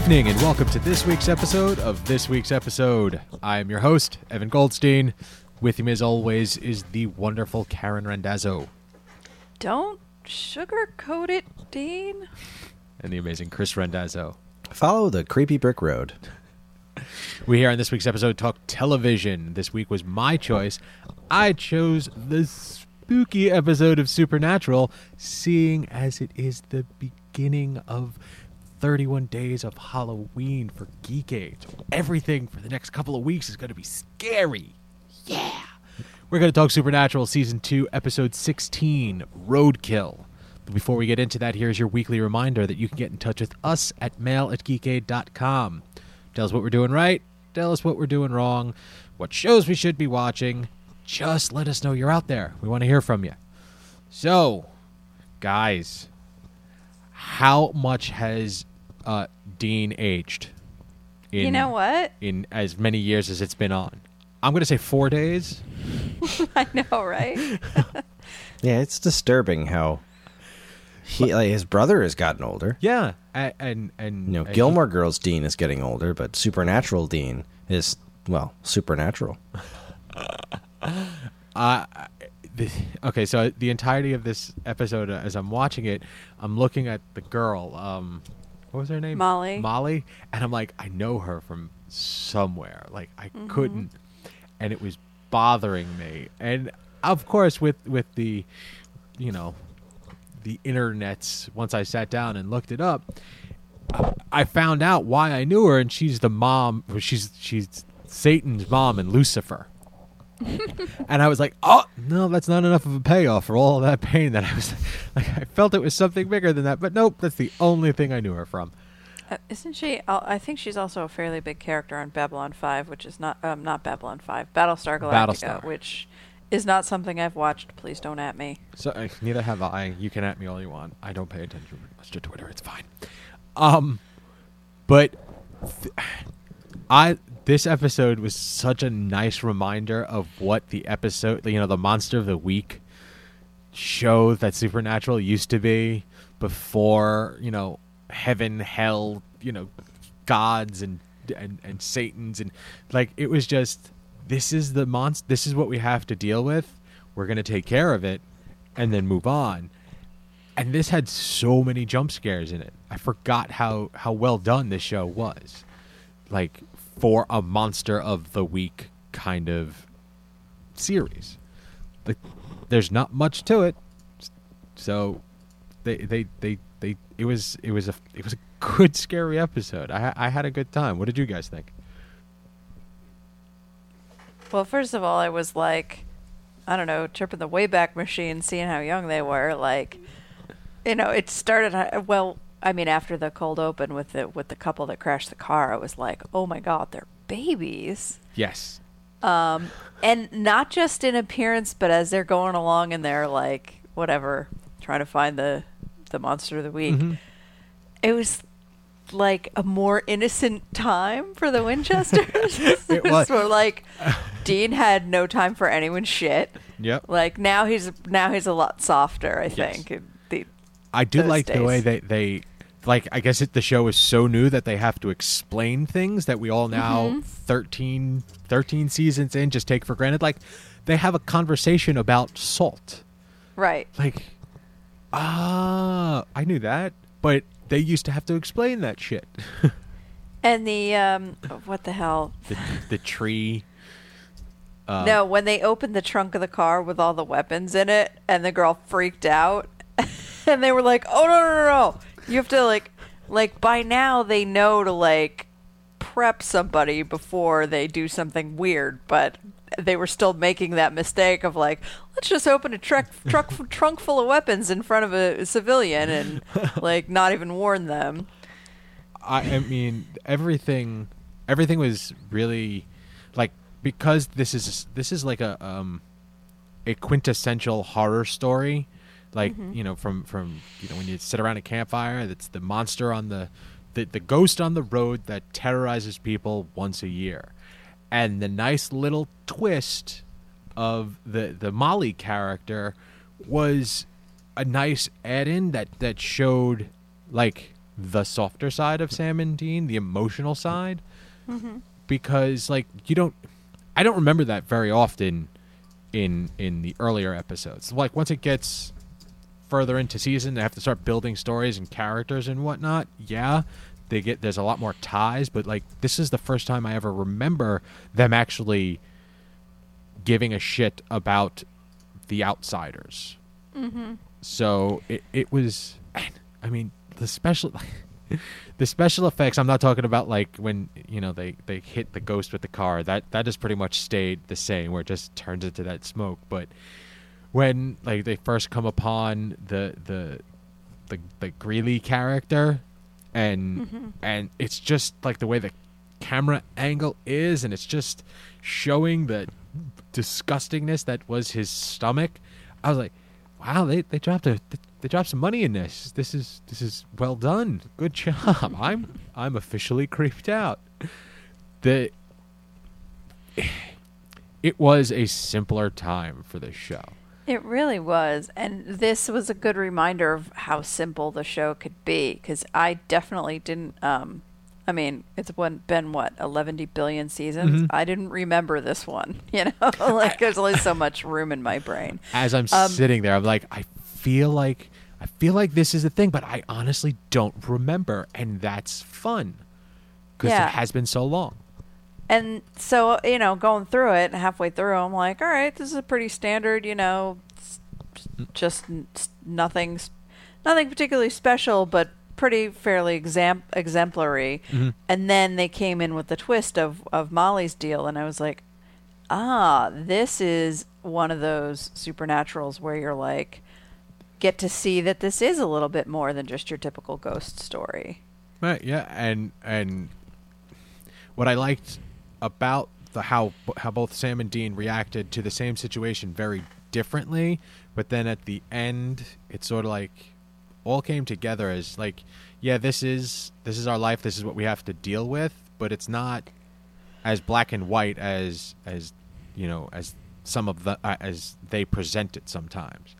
Evening, and welcome to this week's episode of This Week's Episode. I am your host, Evan Goldstein. With him, as always, is the wonderful Karen Randazzo Don't sugarcoat it, Dean. and the amazing Chris Randazzo. Follow the creepy brick road. We here on this week's episode talk television. This week was my choice. I chose the spooky episode of Supernatural, seeing as it is the beginning of 31 days of Halloween for Geekade. Everything for the next couple of weeks is going to be scary. Yeah. We're going to talk Supernatural Season 2, Episode 16, Roadkill. But before we get into that, here's your weekly reminder that you can get in touch with us at mail at geekade.com. Tell us what we're doing right, tell us what we're doing wrong, what shows we should be watching. Just let us know you're out there. We want to hear from you. So, guys, how much has uh, Dean aged? In, You know what? In as many years as it's been on. I'm going to say four days. I know, right? Yeah, it's disturbing how he like his brother has gotten older. Yeah, and and, and You know, and Gilmore Girls Dean is getting older, but Supernatural Dean is well, supernatural. Uh, the, okay, so the entirety of this episode, uh, as I'm watching it, I'm looking at the girl. Um, what was her name? Molly. Molly, and I'm like, I know her from somewhere. Like I Mm-hmm. couldn't, and it was bothering me. And of course, with with the, you know, the internets. Once I sat down and looked it up, I found out why I knew her, and she's the mom. She's she's Satan's mom and Lucifer. and I was like, "Oh no, that's not enough of a payoff for all that pain that I was like. I felt it was something bigger than that, but nope, that's the only thing I knew her from." Uh, isn't she? uh, I think she's also a fairly big character on Babylon Five, which is not um, not Babylon Five, Battlestar Galactica, Battlestar. which is not something I've watched. Please don't at me. So uh, neither have I. You can at me all you want. I don't pay attention much to Twitter. It's fine. Um, but th- I this episode was such a nice reminder of what the episode, you know, the monster of the week show that Supernatural used to be before, you know, heaven, hell, you know, gods and and and satans and like it was just this is the monster this is what we have to deal with. We're going to take care of it and then move on. And this had so many jump scares in it. I forgot how how well done this show was. Like for a monster of the week kind of series. There's not much to it. So they they they they it was it was a it was a good scary episode. I I had a good time. What did you guys think? Well, first of all, I was like, I don't know, tripping the Wayback Machine, seeing how young they were. Like, you know, it started. uh, Well, I mean, after the cold open with the with the couple that crashed the car, I was like, oh my god, they're babies. Yes. Um, and not just in appearance, but as they're going along and they're like, whatever, trying to find the the monster of the week. Mm-hmm. It was like a more innocent time for the Winchesters. It was. so like, Dean had no time for anyone's shit. Yep. Like now he's now he's a lot softer. I Yes. think. The, I do like the way they they like I guess it, the show is so new that they have to explain things that we all now Mm-hmm. 13 13 seasons in just take for granted like they have a conversation about salt. right. Like ah, I knew that, but they used to have to explain that shit. And the um, what the hell? the the tree uh, no, when they opened the trunk of the car with all the weapons in it, and the girl freaked out, and they were like, "Oh no, no, no, no! You have to like, like by now they know to like prep somebody before they do something weird." But they were still making that mistake of like, let's just open a truck truck trunk full of weapons in front of a civilian and like not even warn them. I, I mean, everything, everything was really like because this is this is like a um a quintessential horror story, like mm-hmm. you know from from you know when you sit around a campfire, that's the monster on the the the ghost on the road that terrorizes people once a year, and the nice little twist of the the Molly character was a nice add-in that that showed like the softer side of Sam and Dean, the emotional side, mm-hmm. because like you don't, I don't remember that very often in in the earlier episodes. Like once it gets further into season, they have to start building stories and characters and whatnot. Yeah, they get there's a lot more ties, but like this is the first time I ever remember them actually giving a shit about the outsiders. Mm-hmm. So it it was, I mean, the special. The special effects. I'm not talking about like when you know they, they hit the ghost with the car. That that has pretty much stayed the same, where it just turns into that smoke. But when like they first come upon the the the the Greeley character, and mm-hmm. and it's just like the way the camera angle is, and it's just showing the disgustingness that was his stomach. I was like, wow, they they dropped a they dropped some money in this. This is this is well done. Good job. I'm I'm officially creeped out. The it was a simpler time for this show. It really was. And this was a good reminder of how simple the show could be because I definitely didn't. Um, I mean, it's been what, 11 billion seasons? I didn't remember this one. You know, like there's only so much room in my brain. As I'm Um, sitting there, I'm like, I feel like I feel like this is a thing, but I honestly don't remember, and that's fun because Yeah. it has been so long. And so, you know, going through it, halfway through, I'm like, all right, this is a pretty standard, you know, just n- s- nothing, nothing particularly special, but pretty fairly exam- exemplary. And then they came in with the twist of, of Molly's deal, and I was like, ah, this is one of those supernaturals where you're like, get to see that this is a little bit more than just your typical ghost story. Right. Yeah. And and what I liked about the how how both Sam and Dean reacted to the same situation very differently, but then at the end, it sort of like all came together as like, yeah, this is this is our life. This is what we have to deal with, but it's not as black and white as as you know as some of the uh, as they present it sometimes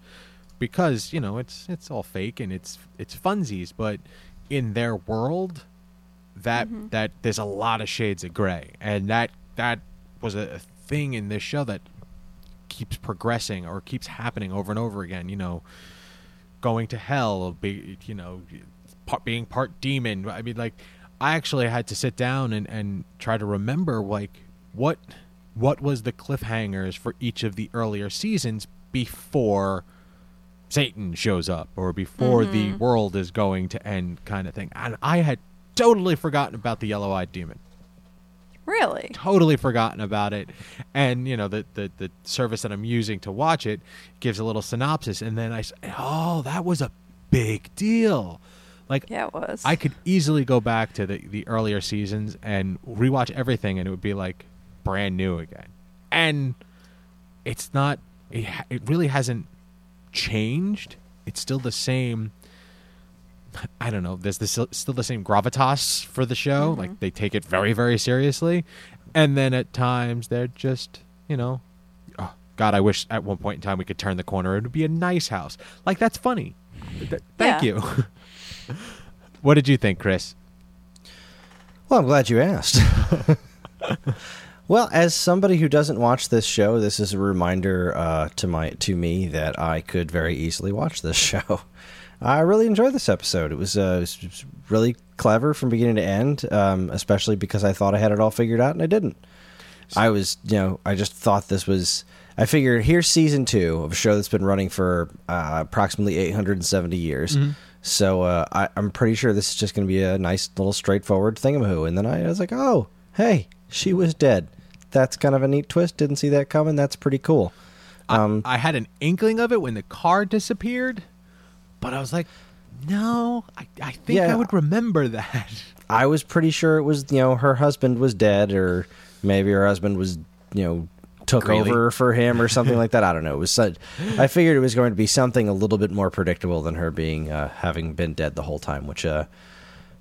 because you know it's it's all fake and it's it's funsies but in their world that mm-hmm. that there's a lot of shades of gray. And that that was a, thing in this show that keeps progressing or keeps happening over and over again you know going to hell be you know part, being part demon. I mean like i actually had to sit down and and try to remember like what what was the cliffhangers for each of the earlier seasons before Satan shows up or before the mm-hmm. world is going to end kind of thing. And I had totally forgotten about the yellow-eyed demon. Really? Totally forgotten about it. And, you know, the, the, the service that I'm using to watch it gives a little synopsis. And then I s oh, that was a big deal. Like, Yeah, it was. I could easily go back to the, the earlier seasons and rewatch everything, and it would be like brand new again. And it's not. It, it really hasn't changed. It's still the same. I don't know. There's this, still the same gravitas for the show. Like they take it very, very seriously, and then at times they're just, you know, oh, God, I wish at one point in time we could turn the corner. It would be a nice house. Like that's funny. Th- thank Yeah. you. what did you think, Chris? Well, I'm glad you asked. well, as somebody who doesn't watch this show, this is a reminder uh, to my to me that I could very easily watch this show. I really enjoyed this episode. It was, uh, it was- really clever from beginning to end, um, especially because I thought I had it all figured out and I didn't. I was, you know, I just thought this was. I figured here's season two of a show that's been running for uh, approximately 870 years. So uh, I, I'm pretty sure this is just going to be a nice little straightforward thingamahoo. And then I, I was like, oh, hey, she was dead. that's kind of a neat twist. Didn't see that coming. That's pretty cool. Um, I had an inkling of it when the car disappeared, but I was like, no, I, I think Yeah. I would remember that. I was pretty sure it was you know her husband was dead, or maybe her husband was you know took over for him or something like that. I don't know. It was such, I figured it was going to be something a little bit more predictable than her being uh, having been dead the whole time. Which uh,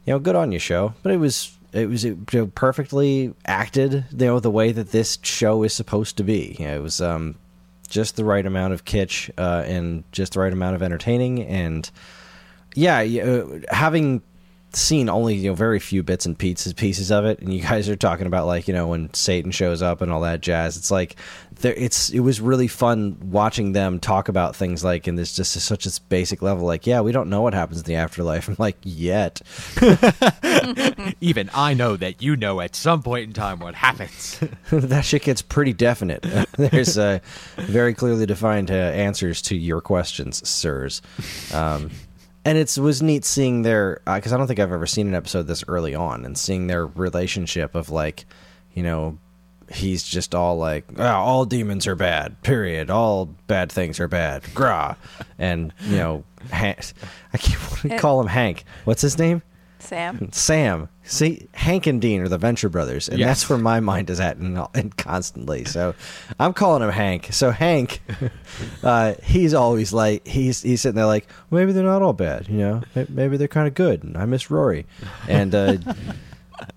you know, good on you, show. But it was it was you know, perfectly acted. You know the way that this show is supposed to be. You know, it was um, just the right amount of kitsch uh, and just the right amount of entertaining and yeah, you- uh, having seen only you know very few bits and pieces pieces of it, and you guys are talking about like you know when Satan shows up and all that jazz. It's like there, it's it was really fun watching them talk about things like in this just such a basic level. Like, yeah, we don't know what happens in the afterlife. I'm like, yet. Even I know that you know at some point in time what happens. that shit gets pretty definite. There's uh, very clearly defined uh, answers to your questions, sirs. Um, and it was neat seeing their because I don't think I've ever seen an episode this early on, and seeing their relationship of like, you know, he's just all like, "Ah, all demons are bad. Period. All bad things are bad. Grah, and you know, Han- I keep wanting to call him Hank. What's his name? Sam. Sam. See, Hank and Dean are the Venture Brothers, and Yes. that's where my mind is at, and, and constantly. So, I'm calling him Hank. So Hank, uh, he's always like he's he's sitting there like maybe they're not all bad, you know, May- maybe they're kind of good. And I miss Rory, and uh,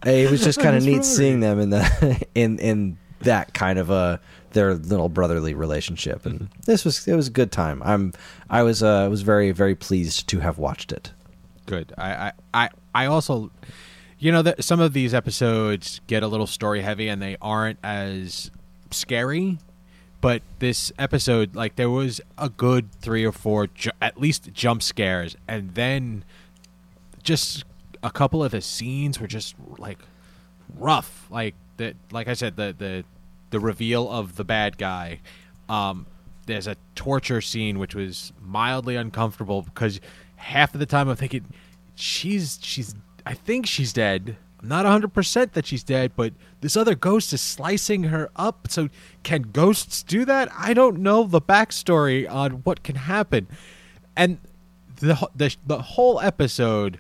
it was just kind of neat Rory. seeing them in the in in that kind of a their little brotherly relationship, and this was it was a good time. I'm I was uh, was very very pleased to have watched it. Good. I, I, I, I also, you know, that some of these episodes get a little story heavy and they aren't as scary. But this episode, like, there was a good three or four, ju- at least jump scares, and then just a couple of the scenes were just like rough. Like the, like I said, the the the reveal of the bad guy. Um, there's a torture scene which was mildly uncomfortable because half of the time I'm thinking she's she's I think she's dead. I'm not 100% that she's dead, but this other ghost is slicing her up. So can ghosts do that? I don't know the backstory on what can happen. And the the, the whole episode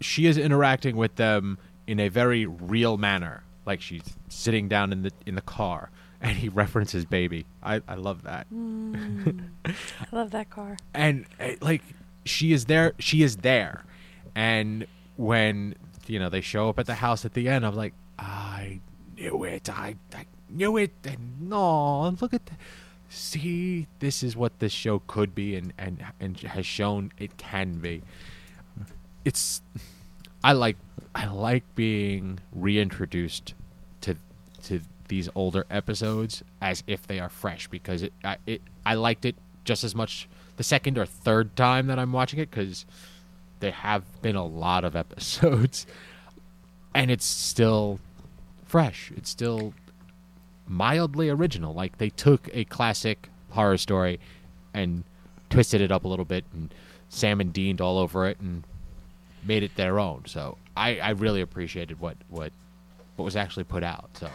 she is interacting with them in a very real manner. Like she's sitting down in the in the car and he references baby. I, I love that. I love that car. And uh, like she is there she is there. And when you know they show up at the house at the end, I'm like, I knew it. I, I knew it. And no, look at that. See, this is what this show could be and, and and has shown it can be it's I like I like being reintroduced to to these older episodes as if they are fresh because it I, it I liked it just as much the second or third time that I'm watching it because there have been a lot of episodes and it's still fresh. It's still mildly original. Like they took a classic horror story and twisted it up a little bit and Sam and Deaned all over it and made it their own. So I, I really appreciated what, what what was actually put out. So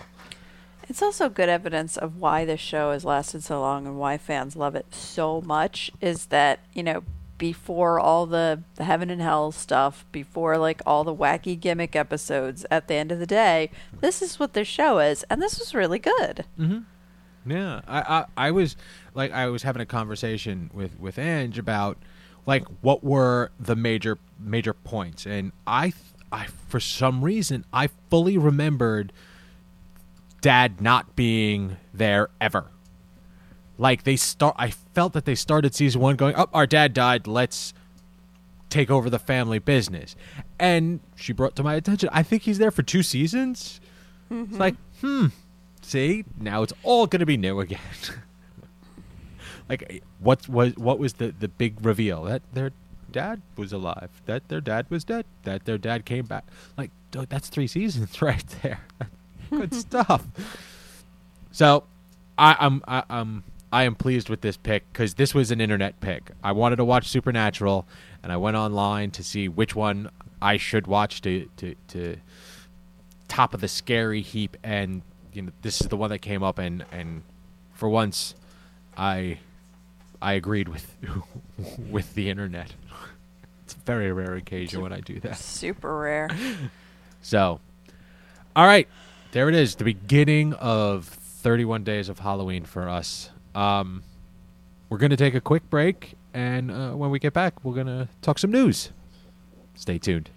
It's also good evidence of why this show has lasted so long and why fans love it so much is that, you know, before all the, the heaven and hell stuff, before like all the wacky gimmick episodes, at the end of the day, this is what this show is, and this was really good. Mm-hmm. yeah, I, I I was like I was having a conversation with with Ange about like what were the major major points, and I I for some reason I fully remembered Dad not being there ever. Like they start, I felt that they started season one going, "Oh, our dad died. Let's take over the family business." And she brought to my attention, I think he's there for two seasons. It's like, hmm, see, now it's all going to be new again. like, what was what was the the big reveal that their dad was alive, that their dad was dead, that their dad came back? Like, that's three seasons right there. Good stuff. So, I, I'm I, I'm I am pleased with this pick because this was an internet pick. I wanted to watch Supernatural, and I went online to see which one I should watch to to to top of the scary heap, and you know this is the one that came up, and and for once, I I agreed with with the internet. it's a very rare occasion when I do that. Super rare. So, all right, there it is, the beginning of 31 days of Halloween for us. Um, we're gonna take a quick break, and uh, when we get back, we're gonna talk some news. Stay tuned.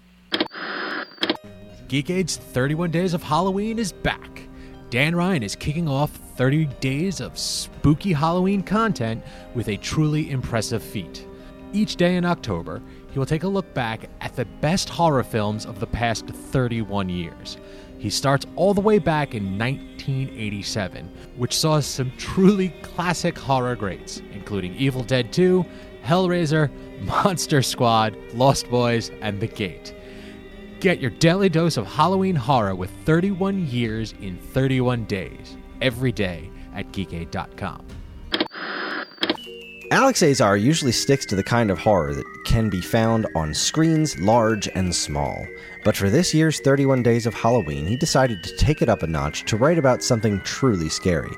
Geekade's 31 Days of Halloween is back. Dan Ryan is kicking off 30 days of spooky Halloween content with a truly impressive feat. Each day in October, he will take a look back at the best horror films of the past 31 years. He starts all the way back in 1987, which saw some truly classic horror greats, including Evil Dead 2, Hellraiser, Monster Squad, Lost Boys, and The Gate. Get your daily dose of Halloween horror with 31 years in 31 days, every day at geekade.com. Alex Azar usually sticks to the kind of horror that can be found on screens large and small. But for this year's 31 Days of Halloween, he decided to take it up a notch to write about something truly scary.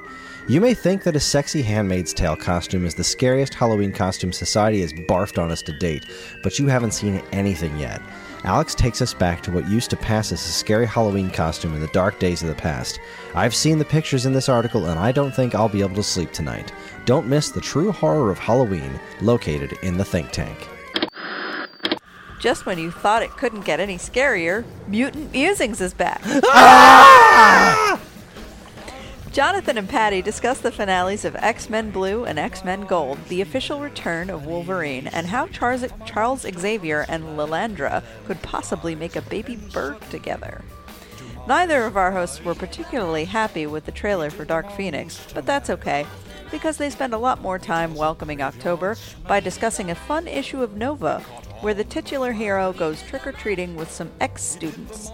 You may think that a sexy Handmaid's Tale costume is the scariest Halloween costume society has barfed on us to date, but you haven't seen anything yet. Alex takes us back to what used to pass as a scary Halloween costume in the dark days of the past. I've seen the pictures in this article, and I don't think I'll be able to sleep tonight. Don't miss the true horror of Halloween, located in the think tank. Just when you thought it couldn't get any scarier, Mutant Musings is back. Ah! Jonathan and Patty discuss the finales of X Men Blue and X Men Gold, the official return of Wolverine, and how Charles, Charles Xavier and Lilandra could possibly make a baby bird together. Neither of our hosts were particularly happy with the trailer for Dark Phoenix, but that's okay, because they spend a lot more time welcoming October by discussing a fun issue of Nova, where the titular hero goes trick or treating with some ex students.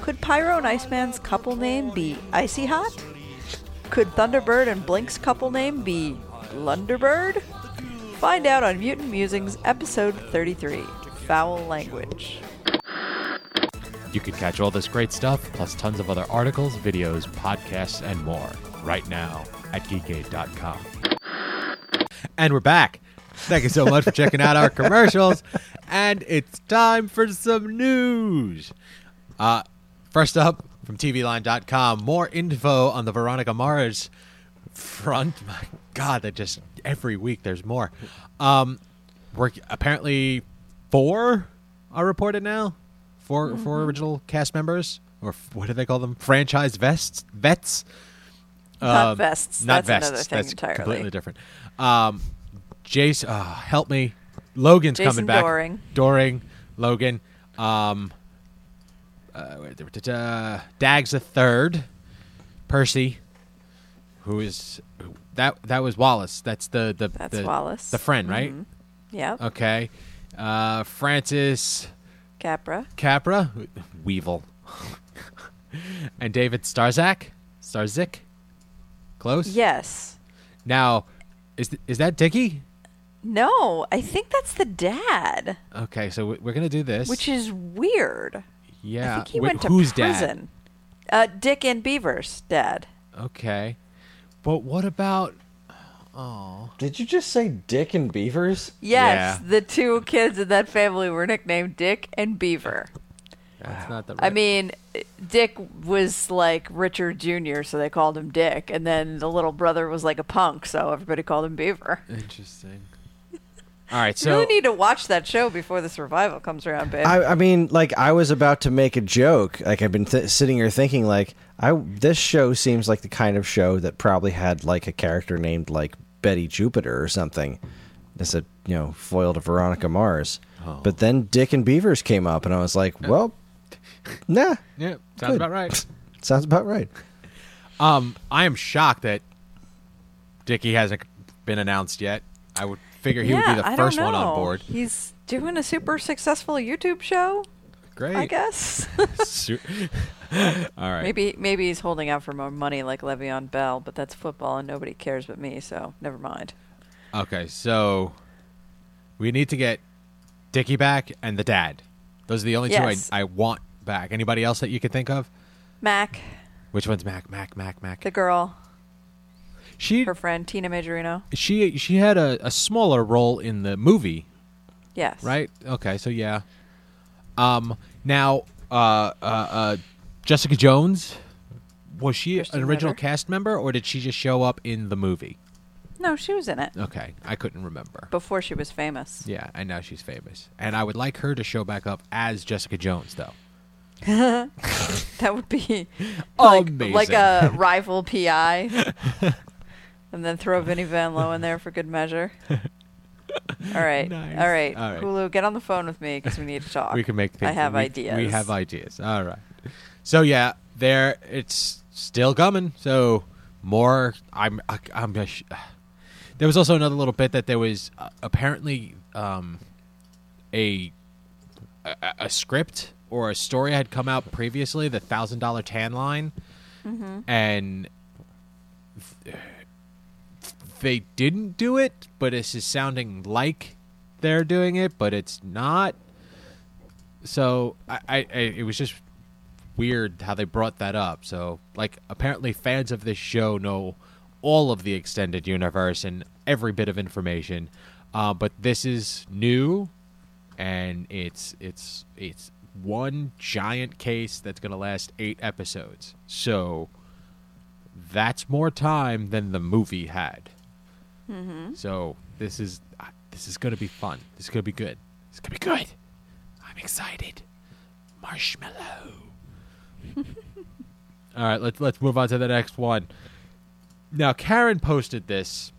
Could Pyro and Iceman's couple name be Icy Hot? Could Thunderbird and Blink's couple name be Lunderbird? Find out on Mutant Musings, episode 33 Foul Language. You can catch all this great stuff, plus tons of other articles, videos, podcasts, and more right now at geekade.com. And we're back. Thank you so much for checking out our commercials. And it's time for some news. Uh, first up from TVLine.com, more info on the Veronica Mars front. My God, that just every week there's more. Um, we're apparently four are reported now. 4 four original cast members, or f- what do they call them? Franchise vests, vets. Not Um, vests. Not That's vests. another thing That's entirely. completely different. Um, Jace, uh, help me. Logan's Jason coming back. Dohring. Dohring, Logan. Um, uh, Daggs the third. Percy, who is that? That was Wallace. That's the the That's the, Wallace. the friend, right? Mhm. Yep. Okay. Uh, Francis Capra. Capra, Weevil, and David Starzak, Starzyk. Close. Yes. Now, is th- is that Dickie? No, I think that's the dad, Okay, so we're gonna do this. which is weird. Yeah, I think he Wait, went to who's dad? prison. Uh, Dick and Beaver's dad. Okay, but what about? Oh, Did you just say Dick and Beavers? Yes, Yeah. the two kids in that family were nicknamed Dick and Beaver. that's not the. I mean, Dick was like Richard Jr., so they called him Dick, and then the little brother was like a punk, so everybody called him Beaver. interesting. All right, so you really need to watch that show before this revival comes around, babe. I, I mean, like I was about to make a joke. Like I've been th- sitting here thinking, like I this show seems like the kind of show that probably had like a character named like Betty Jupiter or something. As a you know foil to Veronica Mars. Oh. But then Dick and Beavers came up, and I was like, well, nah, yeah, sounds Good. about right. sounds about right. Um, I am shocked that Dickie hasn't been announced yet. I would figure he yeah, would be the I first one on know. board. He's doing a super successful YouTube show, Great. I guess. Su- All right. maybe maybe he's holding out for more money like Le'Veon Bell, but that's football and nobody cares but me, so never mind. Okay, so we need to get Dickie back and the dad. Those are the only Yes. two I, I want back. Anybody else that you could think of? Mac, Which one's Mac? Mac? Mac? Mac? The girl, she her friend Tina Majorino. she she had a, a smaller role in the movie, Yes. right? Okay, so yeah. Um, now, uh, uh, uh, Jessica Jones was she Krysten an original Ritter. cast member, or did she just show up in the movie? No, she was in it Okay, I couldn't remember. before she was famous. Yeah, and now she's famous, and I would like her to show back up as Jessica Jones, though. That would be like, Amazing. like a rival PI. and then throw Vinnie Van Lowe in there for good measure. All right. Nice. All right. All right. Hulu, get on the phone with me because we need to talk. We can make. Things, I have we, ideas. We have ideas. All right. So yeah, there. It's still coming. So more. I'm. I, I'm. a sh- There was also another little bit that there was uh, apparently um, a, a a script or a story had come out previously, the thousand dollar tan line, Mm-hmm. and they didn't do it, but it's is sounding like they're doing it, but it's not. So I, I, I it was just weird how they brought that up. So like apparently fans of this show know all of the extended universe and every bit of information, uh, but this is new, and it's it's it's one giant case that's going to last eight episodes. So that's more time than the movie had. Mm-hmm. So this is uh, this is gonna be fun. This is gonna be good. It's gonna be good. I'm excited. Marshmallow. All right, let's let's move on to the next one. Now Karen posted this,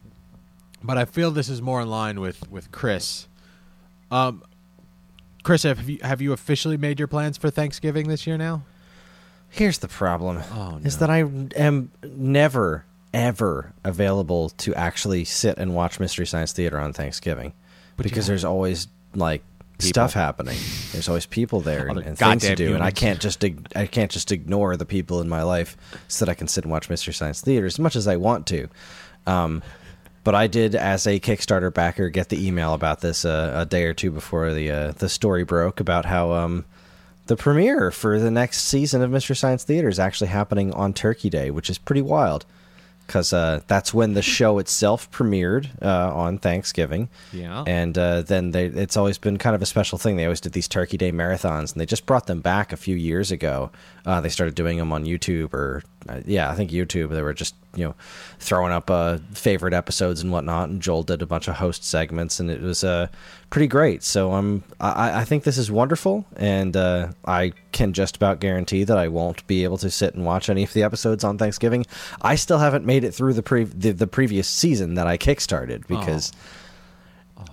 but I feel this is more in line with with Chris. Um, Chris, have you have you officially made your plans for Thanksgiving this year now? Here's the problem: Oh, is that I am never, ever available to actually sit and watch Mystery Science Theater on Thanksgiving, But because there's always like People. stuff happening. There's always people there and, and things to do, and I can't just I can't just ignore the people in my life so that I can sit and watch Mystery Science Theater as much as I want to. Um, but I did, as a Kickstarter backer, get the email about this uh, a day or two before the uh, the story broke about how um, the premiere for the next season of Mystery Science Theater is actually happening on Turkey Day, which is pretty wild because uh, that's when the show itself premiered uh, on Thanksgiving. Yeah. And uh, then they, it's always been kind of a special thing. They always did these Turkey Day marathons, and they just brought them back a few years ago. Uh, they started doing them on YouTube, or uh, yeah, I think YouTube. They were just you know throwing up uh, favorite episodes and whatnot. And Joel did a bunch of host segments, and it was uh, pretty great. So I'm I, I think this is wonderful, and uh, I can just about guarantee that I won't be able to sit and watch any of the episodes on Thanksgiving. I still haven't made it through the pre the, the previous season that I kickstarted because.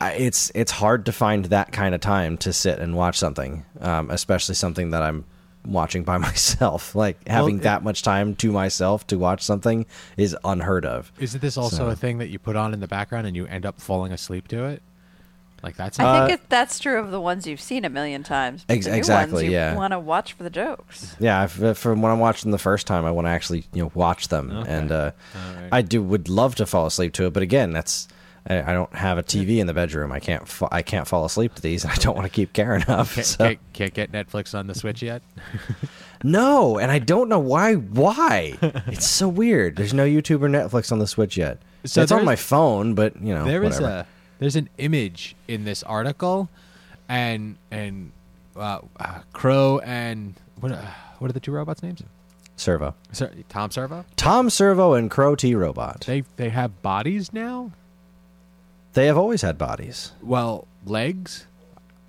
I, it's it's hard to find that kind of time to sit and watch something, um, especially something that I'm watching by myself. Like having it- that much time to myself to watch something is unheard of. Isn't this also So- a thing that you put on in the background and you end up falling asleep to it? Like that's I Uh, think it, that's true of the ones you've seen a million times. Ex- the new exactly, Ones you yeah. want to watch for the jokes. Yeah, if, if from when I'm watching the first time, I want to actually you know watch them, Okay. and uh, All right. I do would love to fall asleep to it, but again, that's I, I don't have a TV in the bedroom. I can't fa- I can't fall asleep to these, and I don't want to keep Karen up. can't, so- can't, can't get Netflix on the Switch yet. No, and I don't know why. Why? it's so weird. There's no YouTube or Netflix on the Switch yet. So it's on my phone, but you know, There is whatever. a there's an image in this article, and and uh, uh, Crow and what uh, what are the two robots' names? Servo. Sir, Tom Servo. Tom Servo and Crow T Robot. They they have bodies now. They have always had bodies. Well, legs.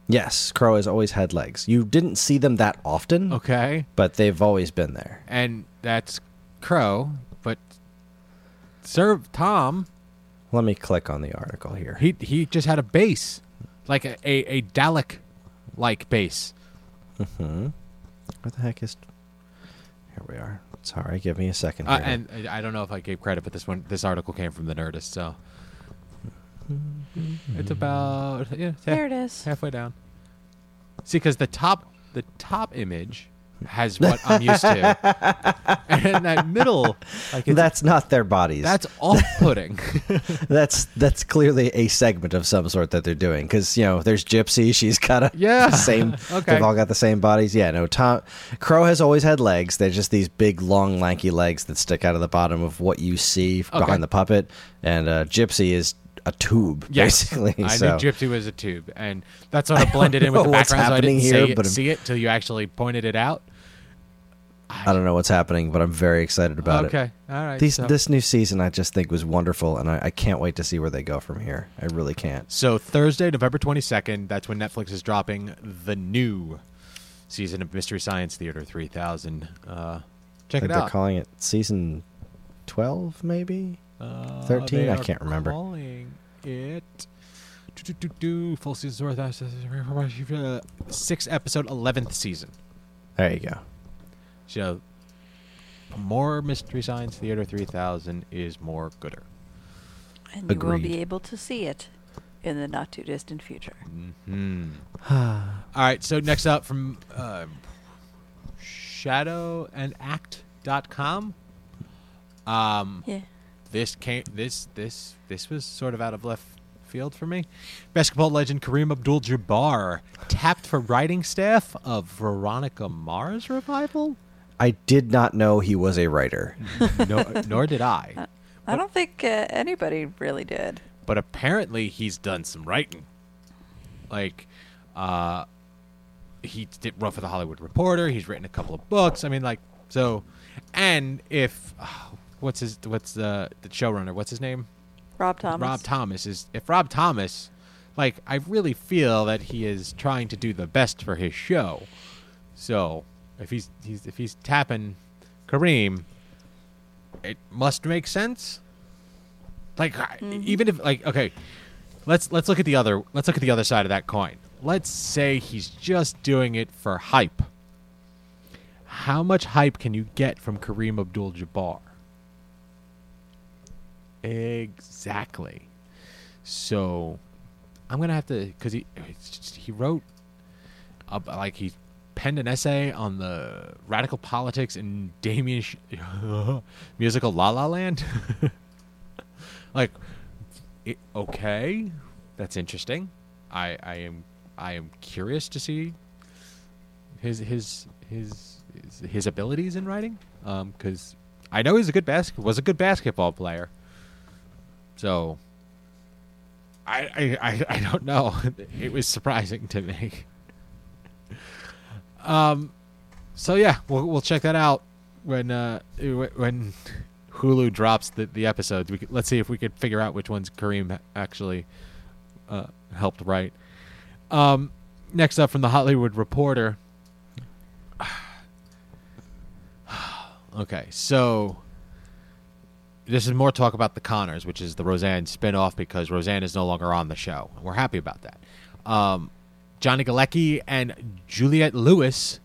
Yes, Crow has always had legs. You didn't see them that often, Okay, but they've always been there. and that's Crow, but Sir Tom Let me click on the article here. he he just had a base, like a a, a Dalek like base. Hmm. Where the heck is? Here we are. Sorry, give me a second. Uh, and I I don't know if I gave credit, but this one, this article came from the Nerdist, so it's about yeah, it's half- There it is. halfway down. See, because the top, the top image has what I'm used to, and that middle, like it's, That's not their bodies. that's off-putting. that's that's clearly a segment of some sort that they're doing because you know there's Gypsy. She's got a Yeah. same. Okay. They've all got the same bodies. Yeah. No. Tom Crow has always had legs. They're just these big, long, lanky legs that stick out of the bottom of what you see Okay. behind the puppet. And uh, Gypsy is a tube, Yes, basically. I so. knew Gypsy was a tube, and that sort of blended in with the background, so I happening didn't here, see, but- see it till you actually pointed it out. I don't know what's happening, but I'm very excited about it. okay, all right. These, so, this new season, I just think was wonderful, and I, I can't wait to see where they go from here. I really can't. so Thursday, November twenty second. That's when Netflix is dropping the new season of Mystery Science Theater three thousand. Uh, I check think it they're out. calling it season twelve, maybe. Uh, 13? they I can't remember. Calling it do, do, do, full season worth six episode eleventh season. There you go. So more Mystery Science Theater three thousand is more gooder. And you will be able to see it in the not too distant future. Hmm. All right. So next up from uh, shadowandact.com. Um, Yeah. This came this this this was sort of out of left field for me. Basketball legend Kareem Abdul-Jabbar tapped for writing staff of Veronica Mars revival. I did not know he was a writer. No, nor did I. I don't think uh, anybody really did. But apparently he's done some writing. Like, uh, he did wrote for the Hollywood Reporter. He's written a couple of books. I mean, like, so, and if what's his what's the the showrunner? What's his name? Rob Thomas. Rob Thomas is if Rob Thomas, like I really feel that he is trying to do the best for his show. So if he's he's if he's tapping Kareem, it must make sense. Like I- mm-hmm. even if like okay, let's let's look at the other let's look at the other side of that coin. Let's say he's just doing it for hype. How much hype can you get from Kareem Abdul-Jabbar? Exactly. So, I'm gonna have to because he he wrote like he penned an essay on the radical politics in Damien Sh- musical La La Land. like, it, okay, that's interesting. I I am I am curious to see his his his his, abilities in writing um, because I know he's a good basket was a good basketball player. So I I, I, don't know. It was surprising to me. Um so yeah, we'll we'll check that out when uh wh- when Hulu drops the the episodes. We could, let's see if we could figure out which ones Kareem actually uh, helped write. Um, next up from the Hollywood Reporter. okay, so this is more talk about the Connors, which is the Roseanne spinoff because Roseanne is no longer on the show. We're happy about that. Um, Johnny Galecki and Juliette Lewis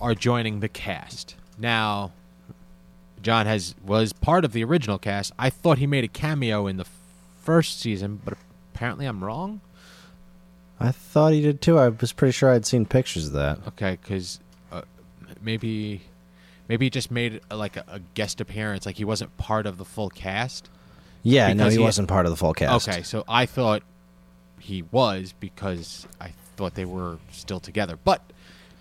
are joining the cast. Now, John has was part of the original cast. I thought he made a cameo in the first season, but apparently I'm wrong. I thought he did too. I was pretty sure I'd seen pictures of that. Okay, because uh, maybe maybe he just made uh, like a, a guest appearance, like he wasn't part of the full cast. Yeah, no, he he- wasn't part of the full cast. Okay, so I thought he was because I thought they were still together. But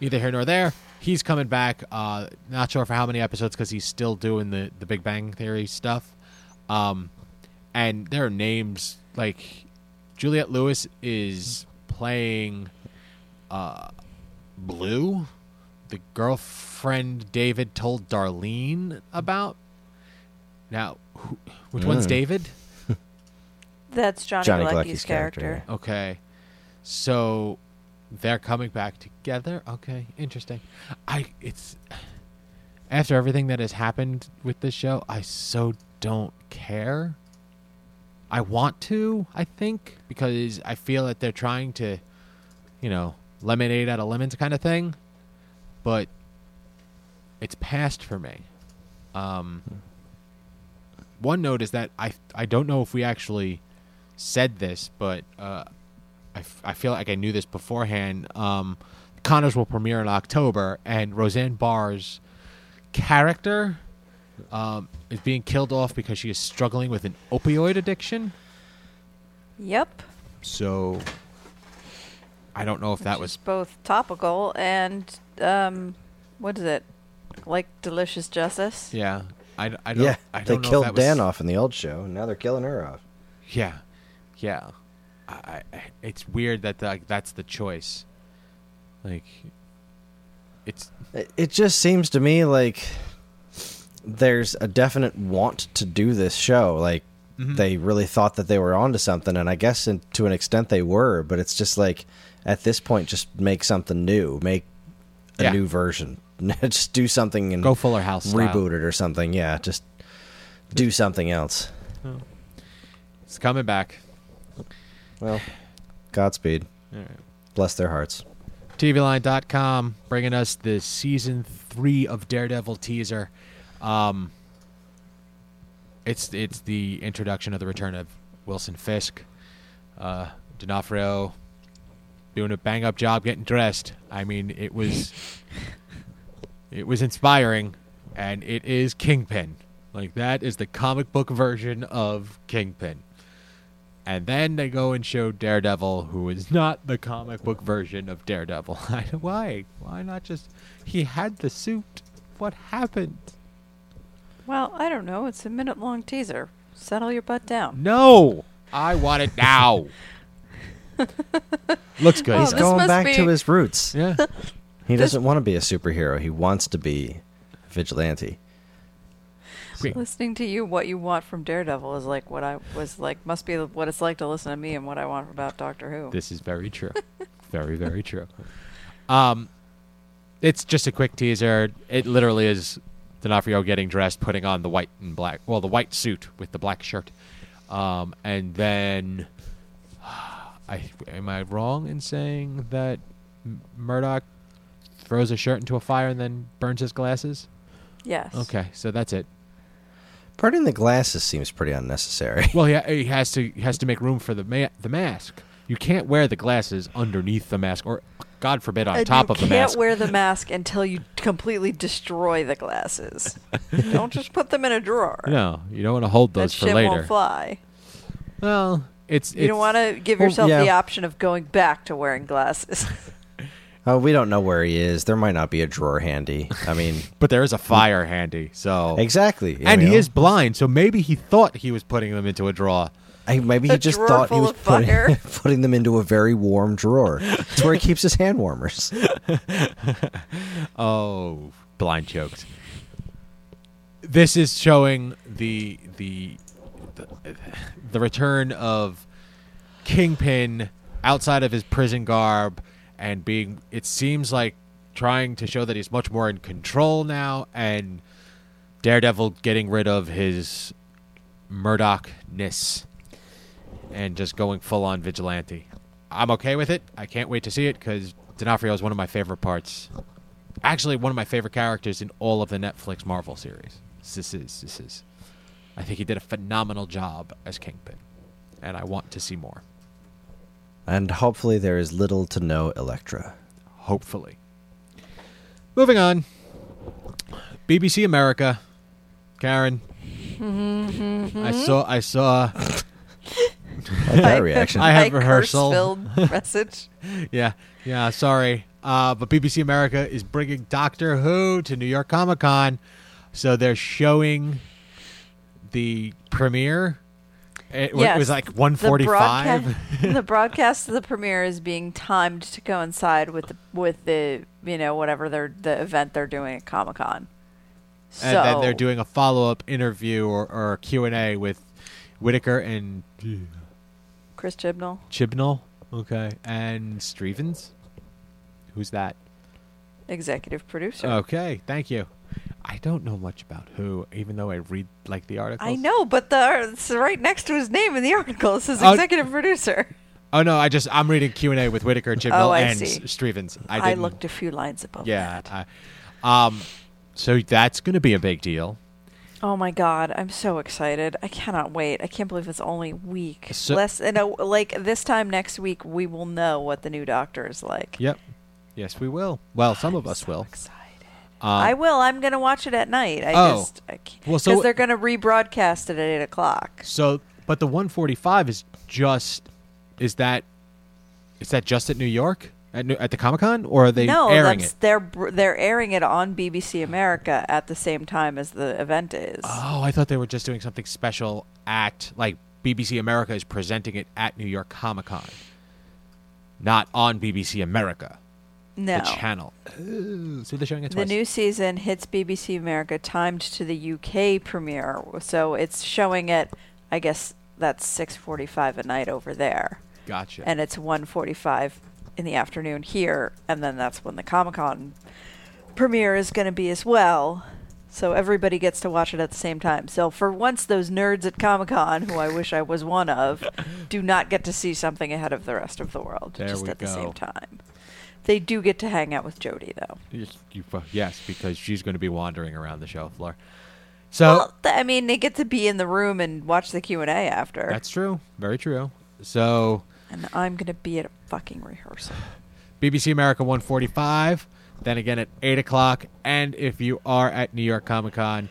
neither here nor there. He's coming back. Uh, not sure for how many episodes because he's still doing the the Big Bang Theory stuff. Um, and there are names like Juliette Lewis is playing uh, Blue, the girlfriend David told Darlene about. Now, who, which one's Mm. David? That's Johnny, Johnny Galecki's Galecki's character, character. Okay. So they're coming back together. Okay, interesting. I it's after everything that has happened with this show, I so don't care. I want to, I think, because I feel that they're trying to, you know, lemonade out of lemons kind of thing. But it's past for me. Um, one note is that I I don't know if we actually said this, but uh, I, f- I feel like I knew this beforehand. Um, Connors will premiere in October, and Roseanne Barr's character um, is being killed off because she is struggling with an opioid addiction. Yep. So I don't know if that was both topical and um, what is it? Like delicious justice. yeah. I, I don't. yeah, I they don't know if killed that was- Dan off in the old show, and now they're killing her off. Yeah, yeah. I, I, it's weird that like that's the choice. Like, it's It- It just seems to me like there's a definite want to do this show. Like Mhm. they really thought that they were onto something, and I guess in, to an extent they were. But it's just like at this point, just make something new, make a Yeah. new version, just do something and go Fuller House style. reboot it or something. Yeah, just do something else. It's coming back. Well, Godspeed. All right. Bless their hearts. TVLine.com bringing us the season three of Daredevil teaser. Um, it's it's the introduction of the return of Wilson Fisk. Uh, D'Onofrio doing a bang up job getting dressed. I mean, it was it was inspiring, and it is Kingpin. Like that is the comic book version of Kingpin. And then they go and show Daredevil, who is not the comic book version of Daredevil. Why? Why not just? He had the suit. What happened? Well, I don't know. It's a minute long teaser. Settle your butt down. No, I want it now. Looks good. Oh, He's this going must back be- to his roots. yeah. He doesn't want to be a superhero. He wants to be a vigilante. Wait. Listening to you, what you want from Daredevil is like what I was like. Must be what it's like to listen to me and what I want about Doctor Who. This is very true. very, very true. Um, it's just a quick teaser. It literally is D'Onofrio getting dressed, putting on the white and black, well, the white suit with the black shirt, um, and then, I am I wrong in saying that M- Murdock throws a shirt into a fire and then burns his glasses? yes. Okay, so that's it. Burning the glasses seems pretty unnecessary. Well, he, he has to he has to make room for the ma- the mask. You can't wear the glasses underneath the mask, or God forbid, on And top of the mask. You can't wear the mask until you completely destroy the glasses. don't just put them in a drawer. No, you don't want to hold that those for shit later. won't fly. Well, it's You don't want to give Well, yourself yeah. the option of going back to wearing glasses. Oh, we don't know where he is. There might not be a drawer handy. I mean, but there is a fire handy, so exactly. you and he is blind, so maybe he thought he was putting them into a drawer. I, maybe A he just thought he was putting, putting them into a very warm drawer. It's where he keeps his hand warmers. Oh, blind jokes. This is showing the the the, return of Kingpin outside of his prison garb and being it seems like trying to show that he's much more in control now and Daredevil getting rid of his Murdock-ness and just going full on vigilante. I'm okay with it. I can't wait to see it because D'Onofrio is one of my favorite parts. Actually, one of my favorite characters in all of the Netflix Marvel series. This is this is. I think he did a phenomenal job as Kingpin, and I want to see more. And hopefully there is little to no Elektra. Hopefully. Moving on. BBC America. Karen. I saw. I saw. Like that reaction. I have My rehearsal. curse-filled message. Yeah, yeah. Sorry, uh, but BBC America is bringing Doctor Who to New York Comic Con, so they're showing the premiere. Eh, it, it Yes, was like The 145. broadcast, the broadcast of the premiere is being timed to coincide with the with the you know whatever they're the event they're doing at Comic Con. So and then they're doing a follow-up interview or, or a Q&A with Whittaker and Chris Chibnall. Chibnall, okay, and Strevens. Who's that? executive producer. Okay, thank you. I don't know much about who, even though I read like the articles. I know, but the it's right next to his name in the article it says Oh. executive producer. Oh no, I just I'm reading Q and A with Whittaker, Chibnall, Oh, and Strevens. I, I, looked a few lines above Yeah. that. I, um. So that's going to be a big deal. Oh my god, I'm so excited! I cannot wait. I can't believe it's only week. So- Less, know, like this time next week, we will know what the new Doctor is like. Yep. Yes, we will. Well, some of us so will. Excited. Um, I will. I'm gonna watch it at night. I Oh. just because Well, so- they're gonna rebroadcast it at eight o'clock. So, but the 145 is just is that is that just at New York at New, at the Comic Con or are they no, airing that's it? they're they're airing it on BBC America at the same time as the event is. Oh, I thought they were just doing something special at like BBC America is presenting it at New York Comic Con, not on BBC America, no, the channel. Ooh, so they're showing it the new season hits BBC America timed to the UK premiere, so it's showing it. I guess that's six forty-five at night over there, gotcha. and it's one forty-five in the afternoon here, and then that's when the Comic Con premiere is going to be as well. So everybody gets to watch it at the same time. So for once, those nerds at Comic Con, who I wish I was one of, do not get to see something ahead of the rest of the world There just we at the same time. They do get to hang out with Jodie though. Yes, you- yes, because she's going to be wandering around the show floor. So well, th- I mean, they get to be in the room and watch the Q and A after. that's true. Very true. So and I'm gonna be at a fucking rehearsal. BBC America 145. Then again at 8 o'clock. And if you are at New York Comic Con,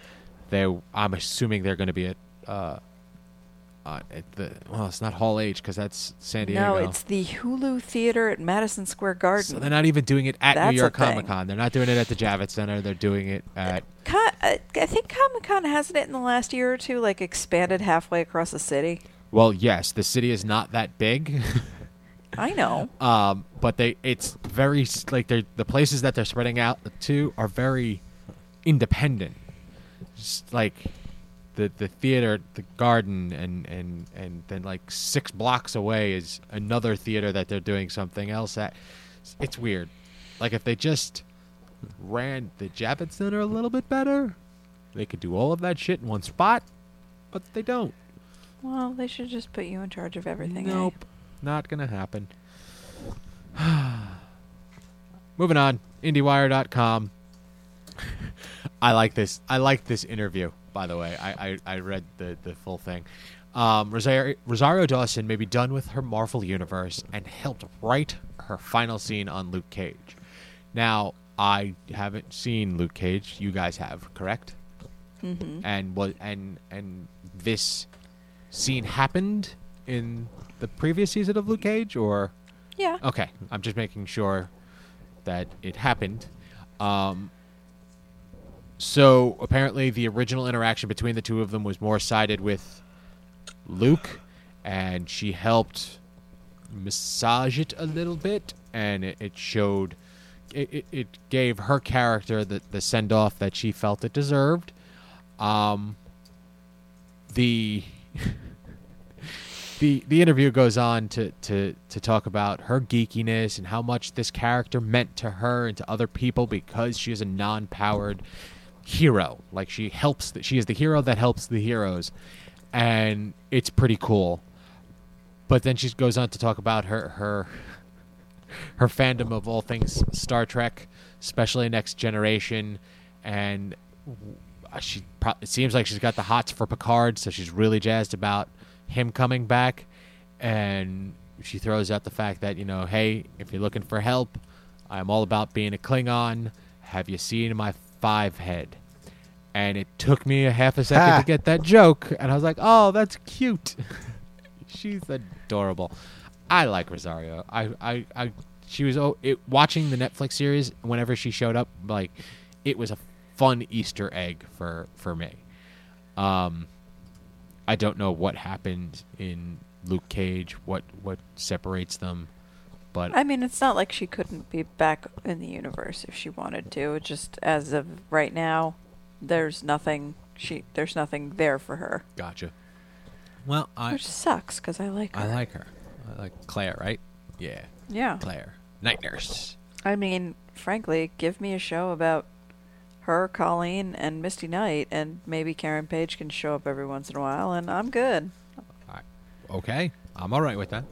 they I'm assuming they're going to be at uh, uh, at the well, it's not Hall H because that's San Diego. No, it's the Hulu Theater at Madison Square Garden. so they're not even doing it at That's New York. Comic Con. They're not doing it at the Javits Center. They're doing it at Co- I I think Comic Con hasn't it in the last year or two, like expanded halfway across the city. well, yes, the city is not that big. I know. um, but they it's very like they're the places that they're spreading out to are very independent. Just like the the theater, the garden, and and and then like six blocks away is another theater that they're doing something else at. It's weird. Like if they just ran the Javits Center a little bit better, they could do all of that shit in one spot, but they don't. Well, they should just put you in charge of everything. eh? Nope, not gonna happen. Moving on, IndieWire.com. I like this. I like this interview. By the way, I I, I read the the full thing. Um, Rosario, Rosario Dawson may be done with her Marvel universe and helped write her final scene on Luke Cage. Now, I haven't seen Luke Cage. You guys have, correct? Mhm. and what and and this scene happened in the previous season of Luke Cage, or Yeah. okay, I'm just making sure that it happened. Um, so apparently, the original interaction between the two of them was more sided with Luke, and she helped massage it a little bit, and it, it showed. It, it, gave her character the, the send off that she felt it deserved. Um, the the the interview goes on to, to to talk about her geekiness and how much this character meant to her and to other people because she is a non-powered hero. Like she helps. The, she is the hero that helps the heroes, and it's pretty cool. But then she goes on to talk about her her her fandom of all things Star Trek, especially Next Generation, and she pro- it seems like she's got the hots for Picard, so she's really jazzed about him coming back. And she throws out the fact that you know, hey, if you're looking for help, I'm all about being a Klingon. Have you seen my five head? And it took me a half a second Ha. to get that joke, and I was like, oh, that's cute. she's adorable. I like Rosario. I, I, I she was oh, it, watching the Netflix series. Whenever she showed up, like it was a fun Easter egg for for me. Um, I don't know what happened in Luke Cage. What what separates them, but I mean, it's not like she couldn't be back in the universe if she wanted to. It just as of right now, there's nothing. She there's nothing there for her, gotcha. Well, I which sucks because I like her. I like her. I like Claire, right? Yeah, Yeah. Claire, night nurse. I mean, frankly, give me a show about her, Colleen, and Misty Knight, and maybe Karen Page can show up every once in a while, and I'm good. Okay, I'm all right with that.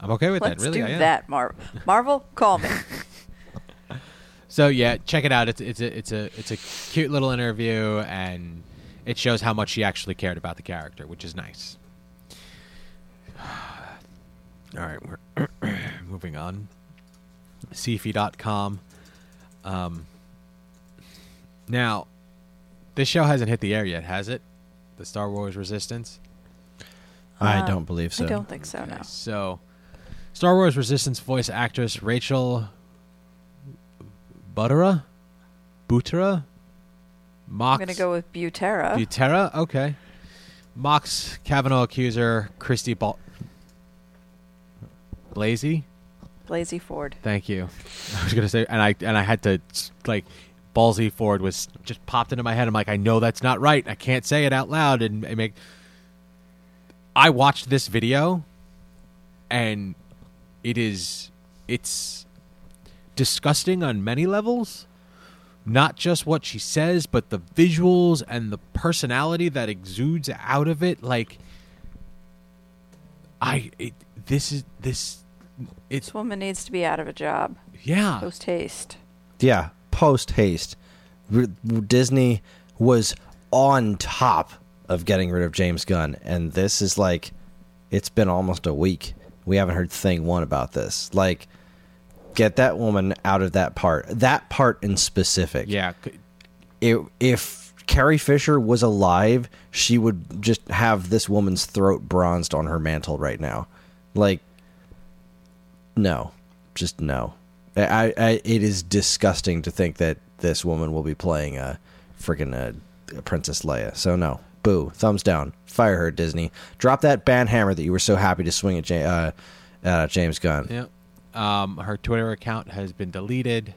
I'm okay with Let's that. Really, do I am. that, Mar- Marvel. Call me. So yeah, check it out. It's it's a it's a it's a cute little interview, and it shows how much she actually cared about the character, which is nice. All right, we're moving on. Syfy.com. Um, now, this show hasn't hit the air yet, has it? The Star Wars Resistance. I Uh, don't believe so. I don't think so. No. So, Star Wars Resistance voice actress Rachel Buttera, Butera, I'm gonna go with Butera. Butera. Okay, mocks Kavanaugh accuser Christy Bal- Blasey. Lazy Ford. Thank you. I was gonna say, and I and I had to like ballsy Ford was just popped into my head. I'm like, I know that's not right. I can't say it out loud and, and make. I watched this video, and it is it's disgusting on many levels. Not just what she says, but the visuals and the personality that exudes out of it. Like, I it, this is this. It's This woman needs to be out of a job yeah. post haste. Yeah, post haste, R- Disney was on top of getting rid of James Gunn, and this is like, it's been almost a week. We haven't heard thing one about this. Like, get that woman out of that part. That part in specific. Yeah, c- If, if Carrie Fisher was alive, she would just have this woman's throat bronzed on her mantle right now. Like, no, just no. I, I, it is disgusting to think that this woman will be playing a freaking uh Princess Leia. So no, boo, thumbs down, fire her, Disney. Drop that ban hammer that you were so happy to swing at Ja- uh, uh, James Gunn. yeah. Um, her Twitter account has been deleted.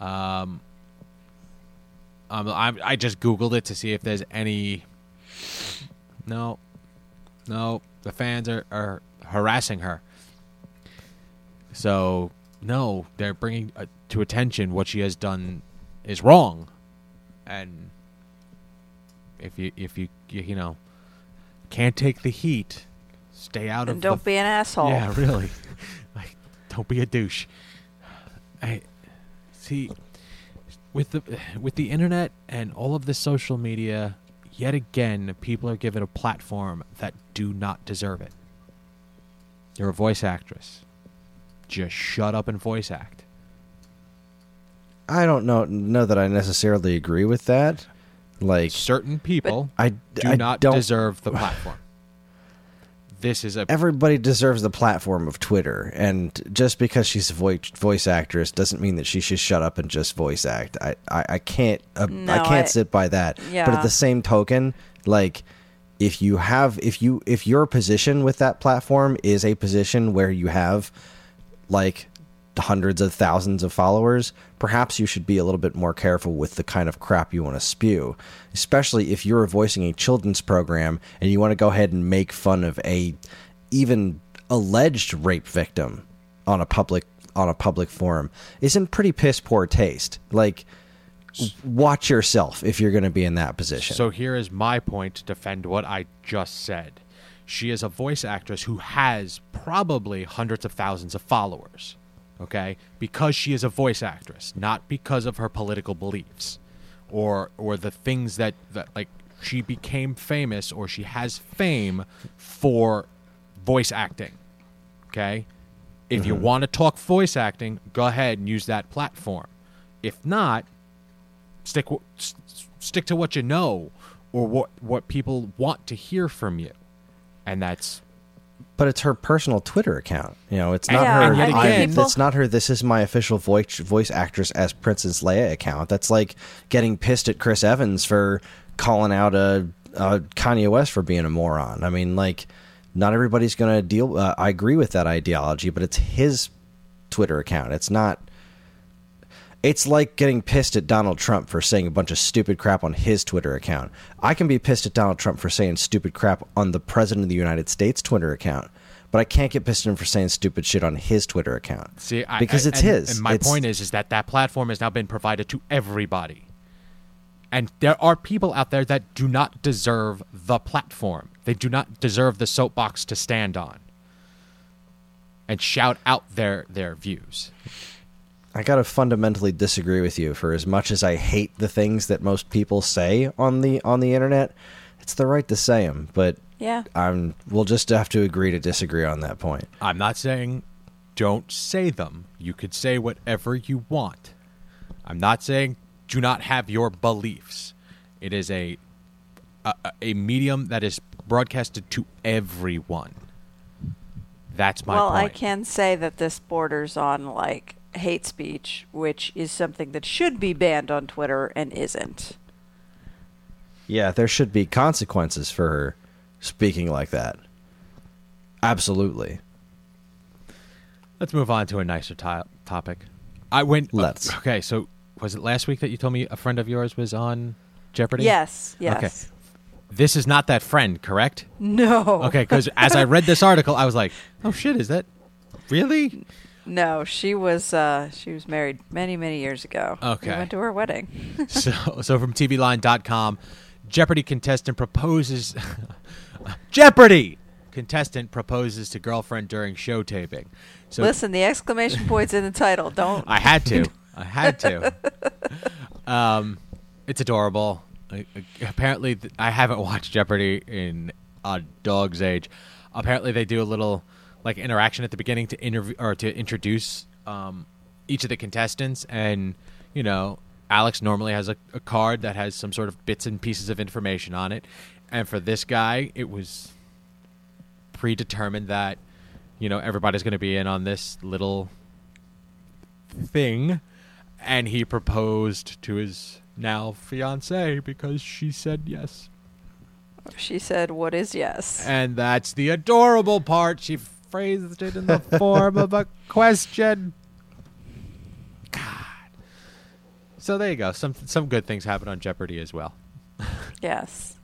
Um, um, I, I just googled it to see if there's any. No, no, the fans are, are harassing her. So no, they're bringing uh, to attention what she has done is wrong, and if you if you you, you know can't take the heat, stay out of And of don't the be an asshole. yeah, really. like, don't be a douche. I see with the with the internet and all of the social media. Yet again, people are given a platform that do not deserve it. You're a voice actress. Just shut up and voice act. I don't know know that I necessarily agree with that. Like, Certain people I do I not don't deserve the platform. this is a everybody deserves the platform of Twitter, and just because she's a voice voice actress doesn't mean that she should shut up and just voice act. I I, I can't uh, No, I can't I- sit by that. But at the same token, like if you have if you if your position with that platform is a position where you have like hundreds of thousands of followers, perhaps you should be a little bit more careful with the kind of crap you want to spew, especially if you're voicing a children's program and you want to go ahead and make fun of a even alleged rape victim on a public on a public forum is in pretty piss poor taste. Like watch yourself if you're going to be in that position. So here is my point to defend what I just said. She is a voice actress who has probably hundreds of thousands of followers. Okay? Because she is a voice actress, not because of her political beliefs or or the things that, that like she became famous or she has fame for voice acting. Okay? If you mm-hmm. want to talk voice acting, go ahead and use that platform. If not, stick w- s- s- stick to what you know or what what people want to hear from you and that's but it's her personal Twitter account. You know, it's not Yeah, her. I- it's not her. This is my official voice voice actress as Princess Leia account. That's like getting pissed at Chris Evans for calling out a, a Kanye West for being a moron. I mean, like, not everybody's going to deal. Uh, I agree with that ideology, but it's his Twitter account. It's not. It's like getting pissed at Donald Trump for saying a bunch of stupid crap on his Twitter account. I can be pissed at Donald Trump for saying stupid crap on the President of the United States Twitter account, but I can't get pissed at him for saying stupid shit on his Twitter account. see I, because I- it's and, his. and my It's- point is is that that platform has now been provided to everybody and there are people out there that do not deserve the platform they do not deserve the soapbox to stand on and shout out their their views I gotta fundamentally disagree with you. For as much as I hate the things that most people say on the on the internet, it's the right to say them. But Yeah. I'm we'll just have to agree to disagree on that point. i'm not saying don't say them. You could say whatever you want. I'm not saying do not have your beliefs. It is a a, a medium that is broadcasted to everyone. That's my well, point. I can say that this borders on like hate speech, which is something that should be banned on Twitter and isn't. Yeah, there should be consequences for her speaking like that. Absolutely. Let's move on to a nicer to- topic. I went. Uh, Let's. Okay, so was it last week that you told me a friend of yours was on Jeopardy? Yes, yes. Okay. This is not that friend, correct? No. Okay, because as I read this article, I was like, "Oh shit, is that really?" No, she was uh she was married many, many years ago. Okay. We went to her wedding. so, so from TVLine.com, Jeopardy contestant proposes. Jeopardy contestant proposes to girlfriend during show taping. So Listen, the exclamation point's in the title. Don't I had to. I had to. Um, it's adorable. I- I- apparently, th- I haven't watched Jeopardy in a dog's age. Apparently, they do a little like interaction at the beginning to interview or to introduce um, each of the contestants, and you know, Alex normally has a, a card that has some sort of bits and pieces of information on it, and for this guy, it was predetermined that you know everybody's going to be in on this little thing. And he proposed to his now fiance because she said yes. She said, "What is yes?" and that's the adorable part. She phrased it in the form of a question god so there you go some some good things happen on jeopardy as well Yes.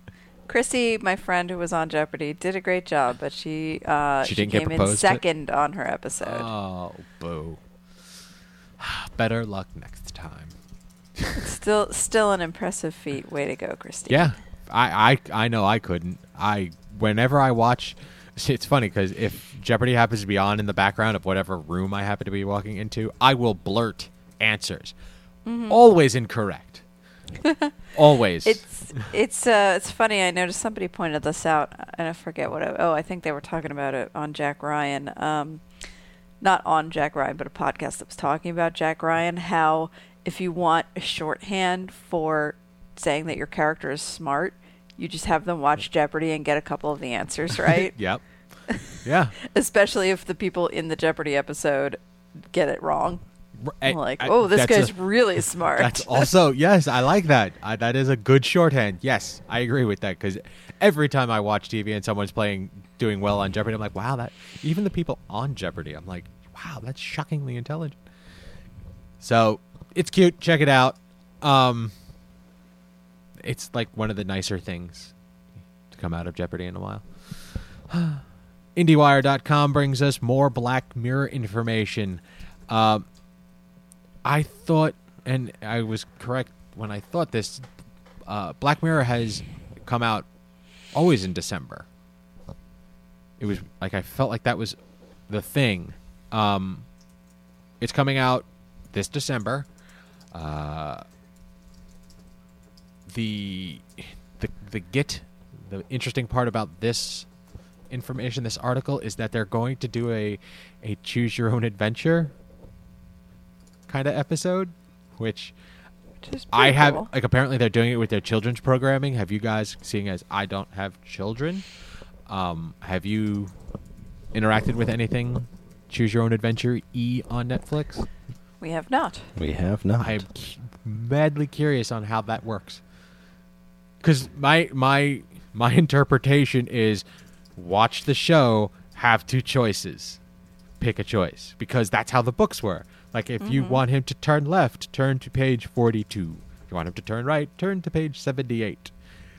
Chrissy, my friend who was on Jeopardy, did a great job, but she uh, She didn't get came in second on her episode. oh boo better luck next time Still, still an impressive feat. Way to go, Christy. Yeah, I, I, I know I couldn't. I whenever I watch, it's funny because if Jeopardy happens to be on in the background of whatever room I happen to be walking into, I will blurt answers, always incorrect. always. It's it's uh it's funny. I noticed somebody pointed this out, and I forget what. I, oh, I think they were talking about it on Jack Ryan. Um, not on Jack Ryan, but a podcast that was talking about Jack Ryan. How if you want a shorthand for saying that your character is smart, you just have them watch Jeopardy and get a couple of the answers right. yep. Yeah. Especially if the people in the Jeopardy episode get it wrong. I'm I- like, I- oh, this guy's a- really smart. That's also yes, I like that. I, that is a good shorthand. Yes, I agree with that because every time I watch TV and someone's playing doing well on Jeopardy, I'm like, wow, that even the people on Jeopardy, I'm like, wow, that's shockingly intelligent. So it's cute. Check it out. Um, it's like one of the nicer things to come out of Jeopardy in a while. IndieWire.com brings us more Black Mirror information. Um, I thought, and I was correct when I thought this. Uh, Black Mirror has come out always in December. It was like I felt like that was the thing. Um, it's coming out this December. Uh, the the the get the interesting part about this information, this article, is that they're going to do a a choose your own adventure kind of episode, which Which I have cool. like apparently they're doing it with their children's programming. Have you guys seeing as I don't have children? Um, have you interacted with anything choose your own adventure e on Netflix? We have not. We have not. I'm cu- madly curious on how that works. Cuz my my my interpretation is watch the show, have two choices. Pick a choice because that's how the books were. Like if you mm-hmm. want him to turn left, turn to page 42. If you want him to turn right, turn to page 78.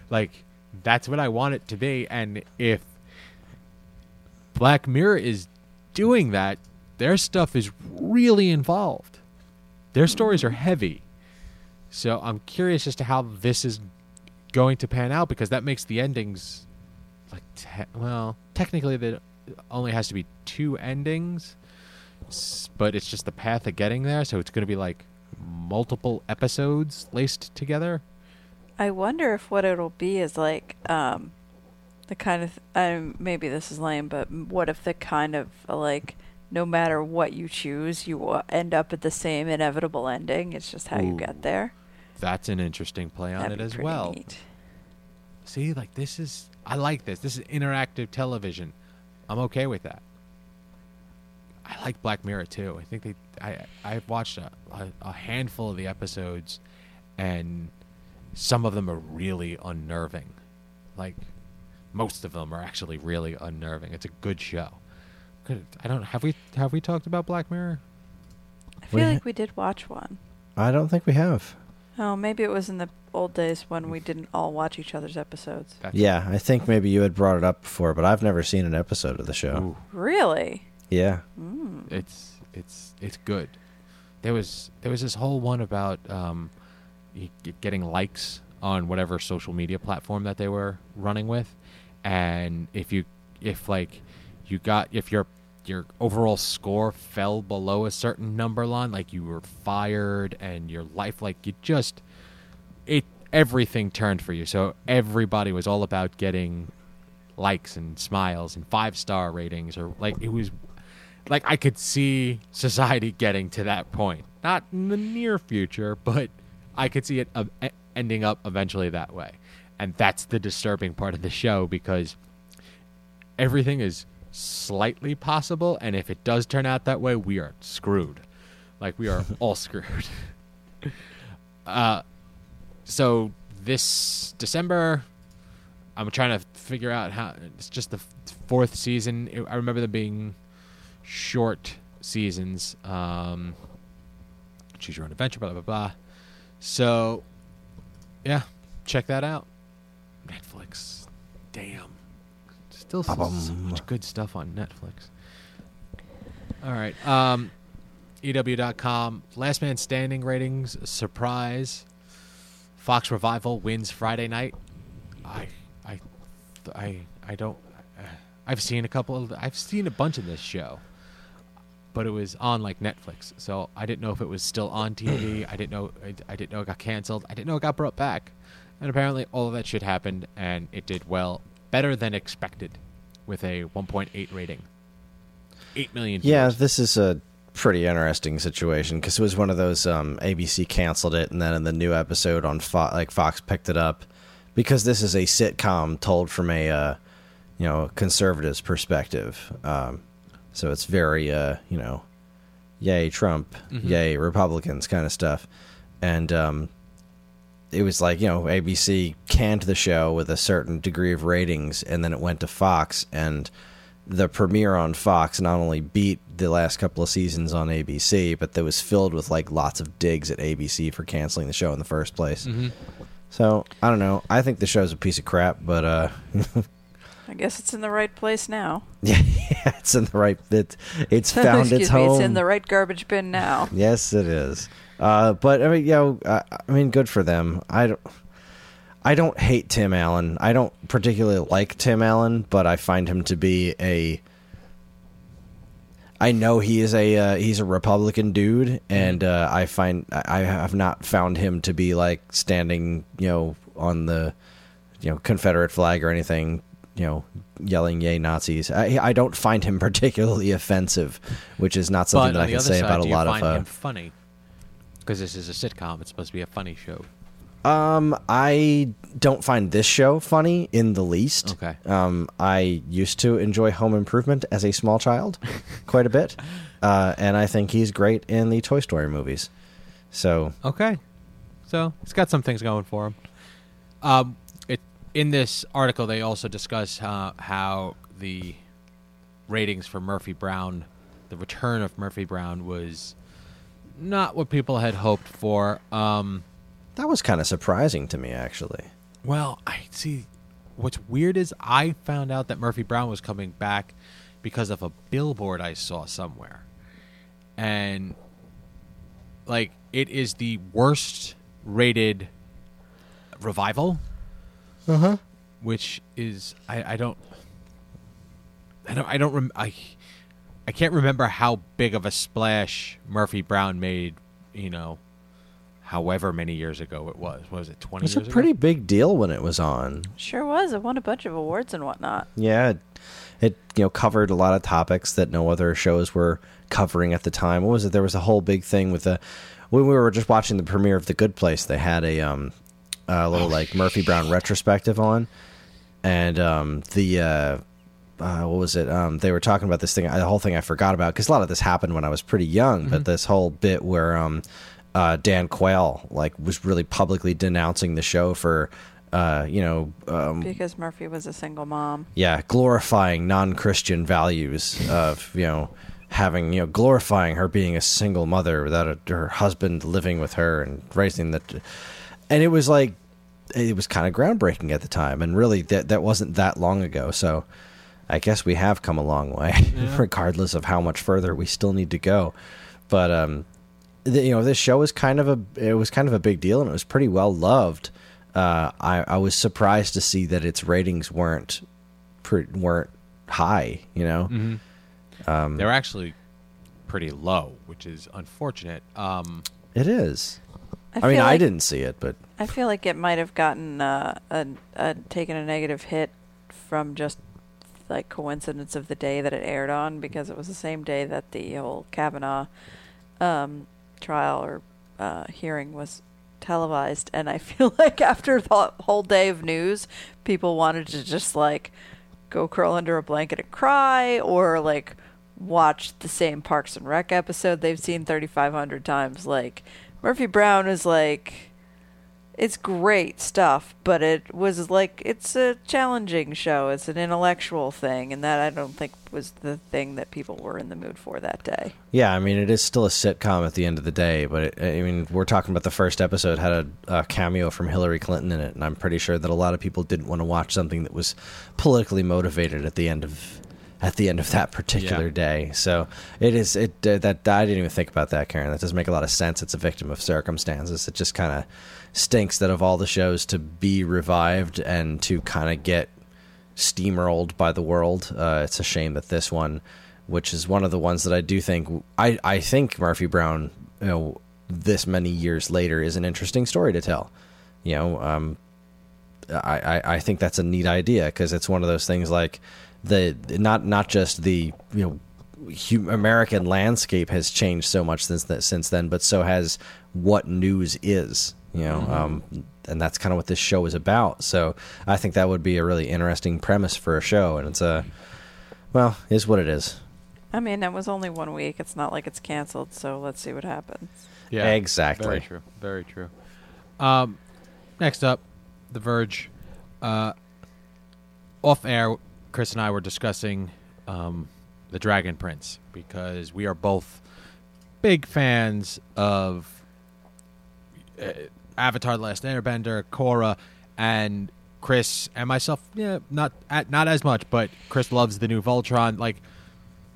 Like that's what I want it to be and if Black Mirror is doing that, their stuff is really involved. Their stories are heavy. So I'm curious as to how this is going to pan out because that makes the endings like te- well, technically there only has to be two endings, but it's just the path of getting there, so it's going to be like multiple episodes laced together. I wonder if what it'll be is like um, the kind of um, maybe this is lame, but what if the kind of uh, like no matter what you choose, you will end up at the same inevitable ending. It's just how you get there. That's an interesting play on That'd it as well. neat. See, like this is I like this. This is interactive television. I'm okay with that. I like Black Mirror too. I think they I I've watched a, a, a handful of the episodes and some of them are really unnerving. Like most of them are actually really unnerving. It's a good show. Good. I don't have we have we talked about Black Mirror? I We feel ha- like we did watch one. I don't think we have. Oh, maybe it was in the old days when we didn't all watch each other's episodes. That's Yeah, I think maybe you had brought it up before, but I've never seen an episode of the show. Ooh. Really? Yeah. Mm. it's it's it's good. There was there was this whole one about um, getting likes on whatever social media platform that they were running with, and if you if like you got if your your overall score fell below a certain number line, like you were fired and your life like you just it everything turned for you. So everybody was all about getting likes and smiles and five star ratings or like it was like I could see society getting to that point. Not in the near future, but I could see it uh, ending up eventually that way. And that's the disturbing part of the show because everything is slightly possible and if it does turn out that way, we are screwed. Like we are all screwed. Uh so this December I'm trying to figure out how it's just the fourth season. I remember them being short seasons. Um, choose your own adventure, blah blah blah. So, yeah, check that out. Netflix, damn, still so, much good stuff on Netflix. All right, um, EW.com. Last Man Standing ratings surprise. Fox Revival wins Friday night. I, I, I, I don't. I've seen a couple of. I've seen a bunch of this show, but it was on like Netflix, so I didn't know if it was still on TV. I didn't know. I, I didn't know it got canceled. I didn't know it got brought back, and apparently all of that shit happened, and it did well, better than expected, with a 1.8 rating. Eight million. Yeah, viewers. this is a pretty interesting situation because it was one of those um, ABC canceled it, and then in the new episode on Fox, like Fox picked it up because this is a sitcom told from a uh, you know conservative's perspective. Um, so it's very uh, you know, yay Trump, Mhm. yay Republicans kind of stuff, and um, it was like you know ABC canned the show with a certain degree of ratings, and then it went to Fox, and the premiere on Fox not only beat the last couple of seasons on ABC, but that was filled with like lots of digs at ABC for canceling the show in the first place. Mhm. So I don't know. I think the show's a piece of crap, but uh, I guess it's in the right place now. yeah, it's in the right. It, it's found Excuse its me, home. it's in the right garbage bin now. Yes, it is. Uh, but I mean, you know, I, I mean, good for them. I don't. I don't hate Tim Allen. I don't particularly like Tim Allen, but I find him to be a. I know he is a uh, he's a Republican dude, and uh, I find I have not found him to be like standing, you know, on the, you know, Confederate flag or anything, you know, yelling "Yay Nazis." I I don't find him particularly offensive, which is not something But that I can say side, about a lot of. Uh, funny because this is a sitcom. It's supposed to be a funny show. Um, I don't find this show funny in the least. Okay. Um, I used to enjoy Home Improvement as a small child, quite a bit, uh, and I think he's great in the Toy Story movies. So Okay, so it's got some things going for him. Um, it in this article they also discuss uh, how the ratings for Murphy Brown, the return of Murphy Brown, was not what people had hoped for. Um, that was kind of surprising to me, actually. Well, I see. What's weird is I found out that Murphy Brown was coming back because of a billboard I saw somewhere. And, like, it is the worst rated revival, Uh huh. which is, I, I don't. I don't. I don't. Rem- I. I can't remember how big of a splash Murphy Brown made. You know, however many years ago it was. What was it? Twenty. It was a years ago? pretty big deal when it was on. Sure was. It won a bunch of awards and whatnot. Yeah, it you know covered a lot of topics that no other shows were covering at the time. What was it? There was a whole big thing with the when we were just watching the premiere of The Good Place. They had a um a little like Murphy Brown retrospective on, and um the uh, uh, what was it? Um, they were talking about this thing, the whole thing I forgot about because a lot of this happened when I was pretty young. But this whole bit where um, uh, Dan Quayle like was really publicly denouncing the show for, uh, you know, um, Because Murphy was a single mom. yeah, glorifying non-Christian values of you know having you know glorifying her being a single mother without a, her husband living with her and raising the, and it was like it was kind of groundbreaking at the time, and really that that wasn't that long ago. So I guess we have come a long way, regardless of how much further we still need to go. But um, the, you know, this show was kind of a it was kind of a big deal, and it was pretty well loved. Uh, I I was surprised to see that its ratings weren't pre- weren't high. You know, Mm-hmm. They're actually pretty low, which is unfortunate. Um, it is. I, I, mean, feel I didn't see it, but I feel like it might have gotten uh, a, a taken a negative hit from just like coincidence of the day that it aired on because it was the same day that the whole Kavanaugh um, trial or uh, hearing was televised, and I feel like after the whole day of news, people wanted to just like go curl under a blanket and cry, or like watch the same Parks and Rec episode they've seen 3,500 times. Like Murphy Brown is like it's great stuff, but it was like it's a challenging show. It's an intellectual thing, and that I don't think was the thing that people were in the mood for that day. yeah, I mean, it is still a sitcom at the end of the day. But it, I mean, we're talking about the first episode had a, a cameo from Hillary Clinton in it, and I'm pretty sure that a lot of people didn't want to watch something that was politically motivated at the end of at the end of that particular Yeah. day. So it is it uh, that I didn't even think about that, Karen. That doesn't make a lot of sense. It's a victim of circumstances. It just kind of stinks that of all the shows to be revived and to kind of get steamrolled by the world. Uh, it's a shame that this one, which is one of the ones that I do think I I think Murphy Brown, you know, this many years later is an interesting story to tell. You know, um, I, I, I think that's a neat idea because it's one of those things like the not not just the you know American landscape has changed so much since that since then, but so has what news is. You know, um, and that's kind of what this show is about. So I think that would be a really interesting premise for a show, and it's a well, is what it is. I mean, it was only one week. It's not like it's canceled, so let's see what happens. yeah, Exactly. Very true. Very true. Um, next up, The Verge. Uh, off air, Chris and I were discussing um, the Dragon Prince because we are both big fans of uh, Avatar: The Last Airbender, Korra, and Chris and myself. Yeah, not not as much, but Chris loves the new Voltron. Like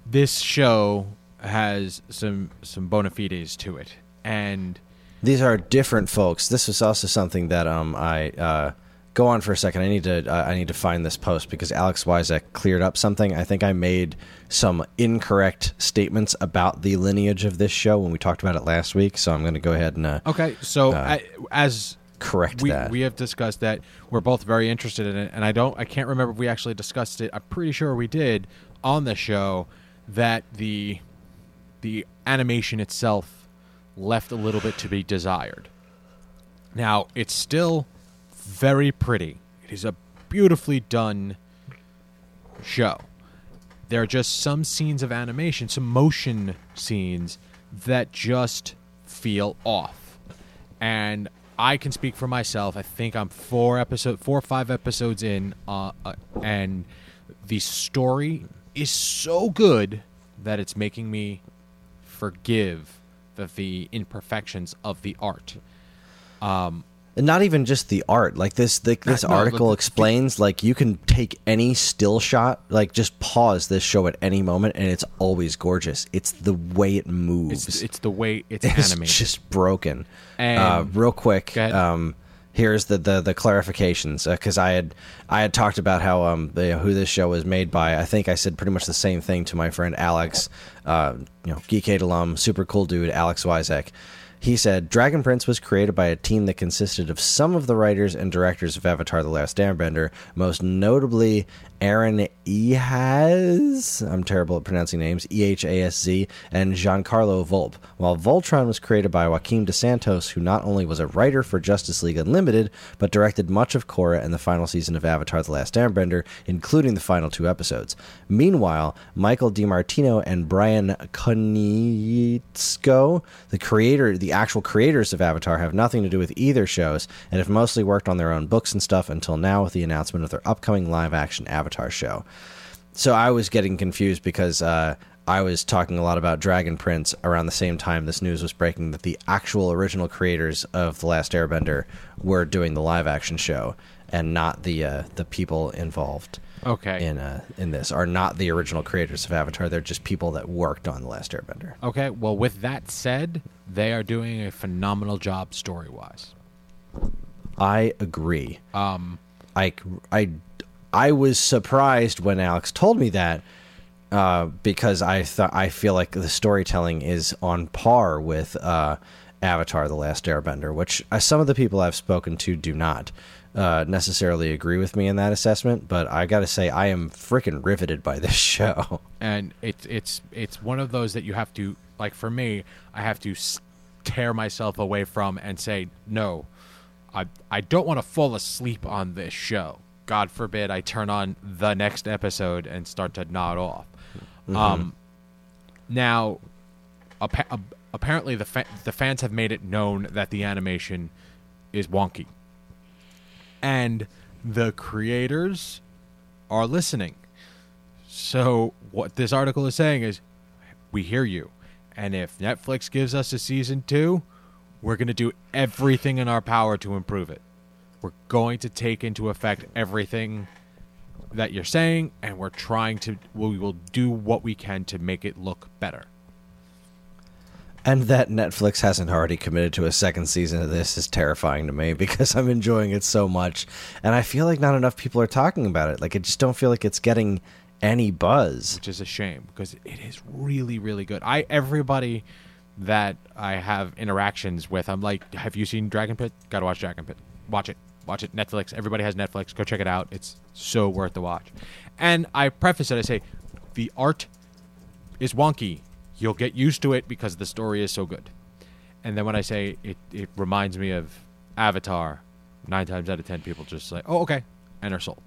this show has some some bona fides to it, and These are different folks. This is also something that um I uh, go on for a second. I need to uh, I need to find this post because Alex Wyzek cleared up something. I think I made some incorrect statements about the lineage of this show when we talked about it last week. So I'm going to go ahead and uh, Okay, so Uh, I, as correct we that. we have discussed that we're both very interested in it, and I don't I can't remember if we actually discussed it. I'm pretty sure we did on the show that the the animation itself left a little bit to be desired. Now it's still very pretty. It is a beautifully done show. There are just some scenes of animation, some motion scenes that just feel off. And I can speak for myself. I think I'm four episode, four or five episodes in, uh, uh, and the story is so good that it's making me forgive the, the imperfections of the art. Um, And not even just the art. Like this, the, this no, article the- explains. Like you can take any still shot, like just pause this show at any moment, and it's always gorgeous. It's the way it moves. it's, it's the way it's, animated. it's animated. just broken. Uh, real quick, um, here's the the, the clarifications because I had I had talked about how um the, who this show was made by. I think I said pretty much the same thing to my friend Alex, uh, you know, Geekade alum, super cool dude, Alex Wyzek. He said Dragon Prince was created by a team that consisted of some of the writers and directors of Avatar: The Last Airbender, most notably Aaron Ehasz, I'm terrible at pronouncing names, E H A S Z, and Giancarlo Volpe. While Voltron was created by Joaquim Dos Santos, who not only was a writer for Justice League Unlimited, but directed much of Korra and the final season of Avatar The Last Airbender, including the final two episodes. Meanwhile, Michael DiMartino and Brian Konietzko, the creator, the actual creators of Avatar, have nothing to do with either shows and have mostly worked on their own books and stuff until now with the announcement of their upcoming live action Avatar show. So I was getting confused because uh, I was talking a lot about Dragon Prince around the same time this news was breaking that the actual original creators of The Last Airbender were doing the live action show and not the uh, the people involved Okay. in uh, in this are not the original creators of Avatar. They're just people that worked on The Last Airbender. Okay. Well, with that said, they are doing a phenomenal job story wise. I agree. Um, I, I, I was surprised when Alex told me that uh, because I thought I feel like the storytelling is on par with uh, Avatar: The Last Airbender, which uh, some of the people I've spoken to do not uh, necessarily agree with me in that assessment. But I got to say, I am freaking riveted by this show. and it's it's it's one of those that you have to like. For me, I have to tear myself away from and say no. I I don't want to fall asleep on this show. God forbid I turn on the next episode and start to nod off. Um, now, appa- uh, apparently the fa- the fans have made it known that the animation is wonky, and the creators are listening. So what this article is saying is, we hear you, and if Netflix gives us a season two, we're going to do everything in our power to improve it. We're going to take into effect everything that you're saying, and we're trying to. We will do what we can to make it look better. And that Netflix hasn't already committed to a second season of this is terrifying to me because I'm enjoying it so much. And I feel like not enough people are talking about it. Like, I just don't feel like it's getting any buzz. which is a shame because it is really really good. I everybody that I have interactions with, I'm like, "Have you seen Dragon Prince? Got to watch Dragon Prince. Watch it. Watch it. Netflix. Everybody has Netflix. Go check it out. It's so worth the watch." And I preface it. I say, the art is wonky. You'll get used to it because the story is so good. And then when I say it, it reminds me of Avatar. Nine times out of ten, people just say, "Oh, okay," and are sold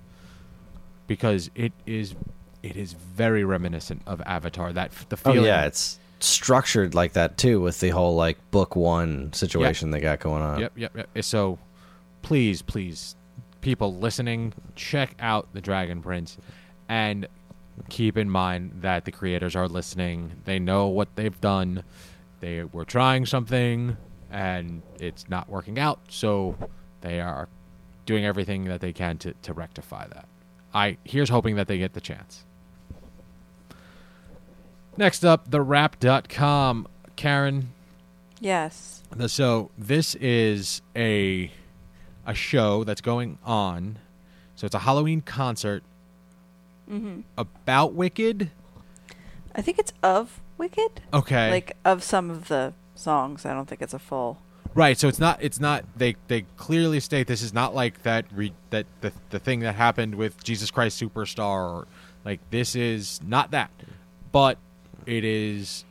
because it is it is very reminiscent of Avatar. That the oh, feeling. Oh, yeah. It's structured like that, too, with the whole, like, book one situation they got going on. Yep, yep, yep. So, please, please, people listening, check out the Dragon Prince, and keep in mind that the creators are listening. They know what they've done. They were trying something, and it's not working out. So, they are doing everything that they can to, to rectify that. I here's hoping that they get the chance. Next up, the wrap.com. Karen, Yes. the- So this is a a show that's going on. So it's a Halloween concert Mm-hmm. about Wicked. I think it's of Wicked. Okay, Like of some of the songs. I don't think it's a full. right. So it's not. It's not. They they clearly state this is not like that. Re, that the the thing that happened with Jesus Christ Superstar. Or, like this is not that, but it is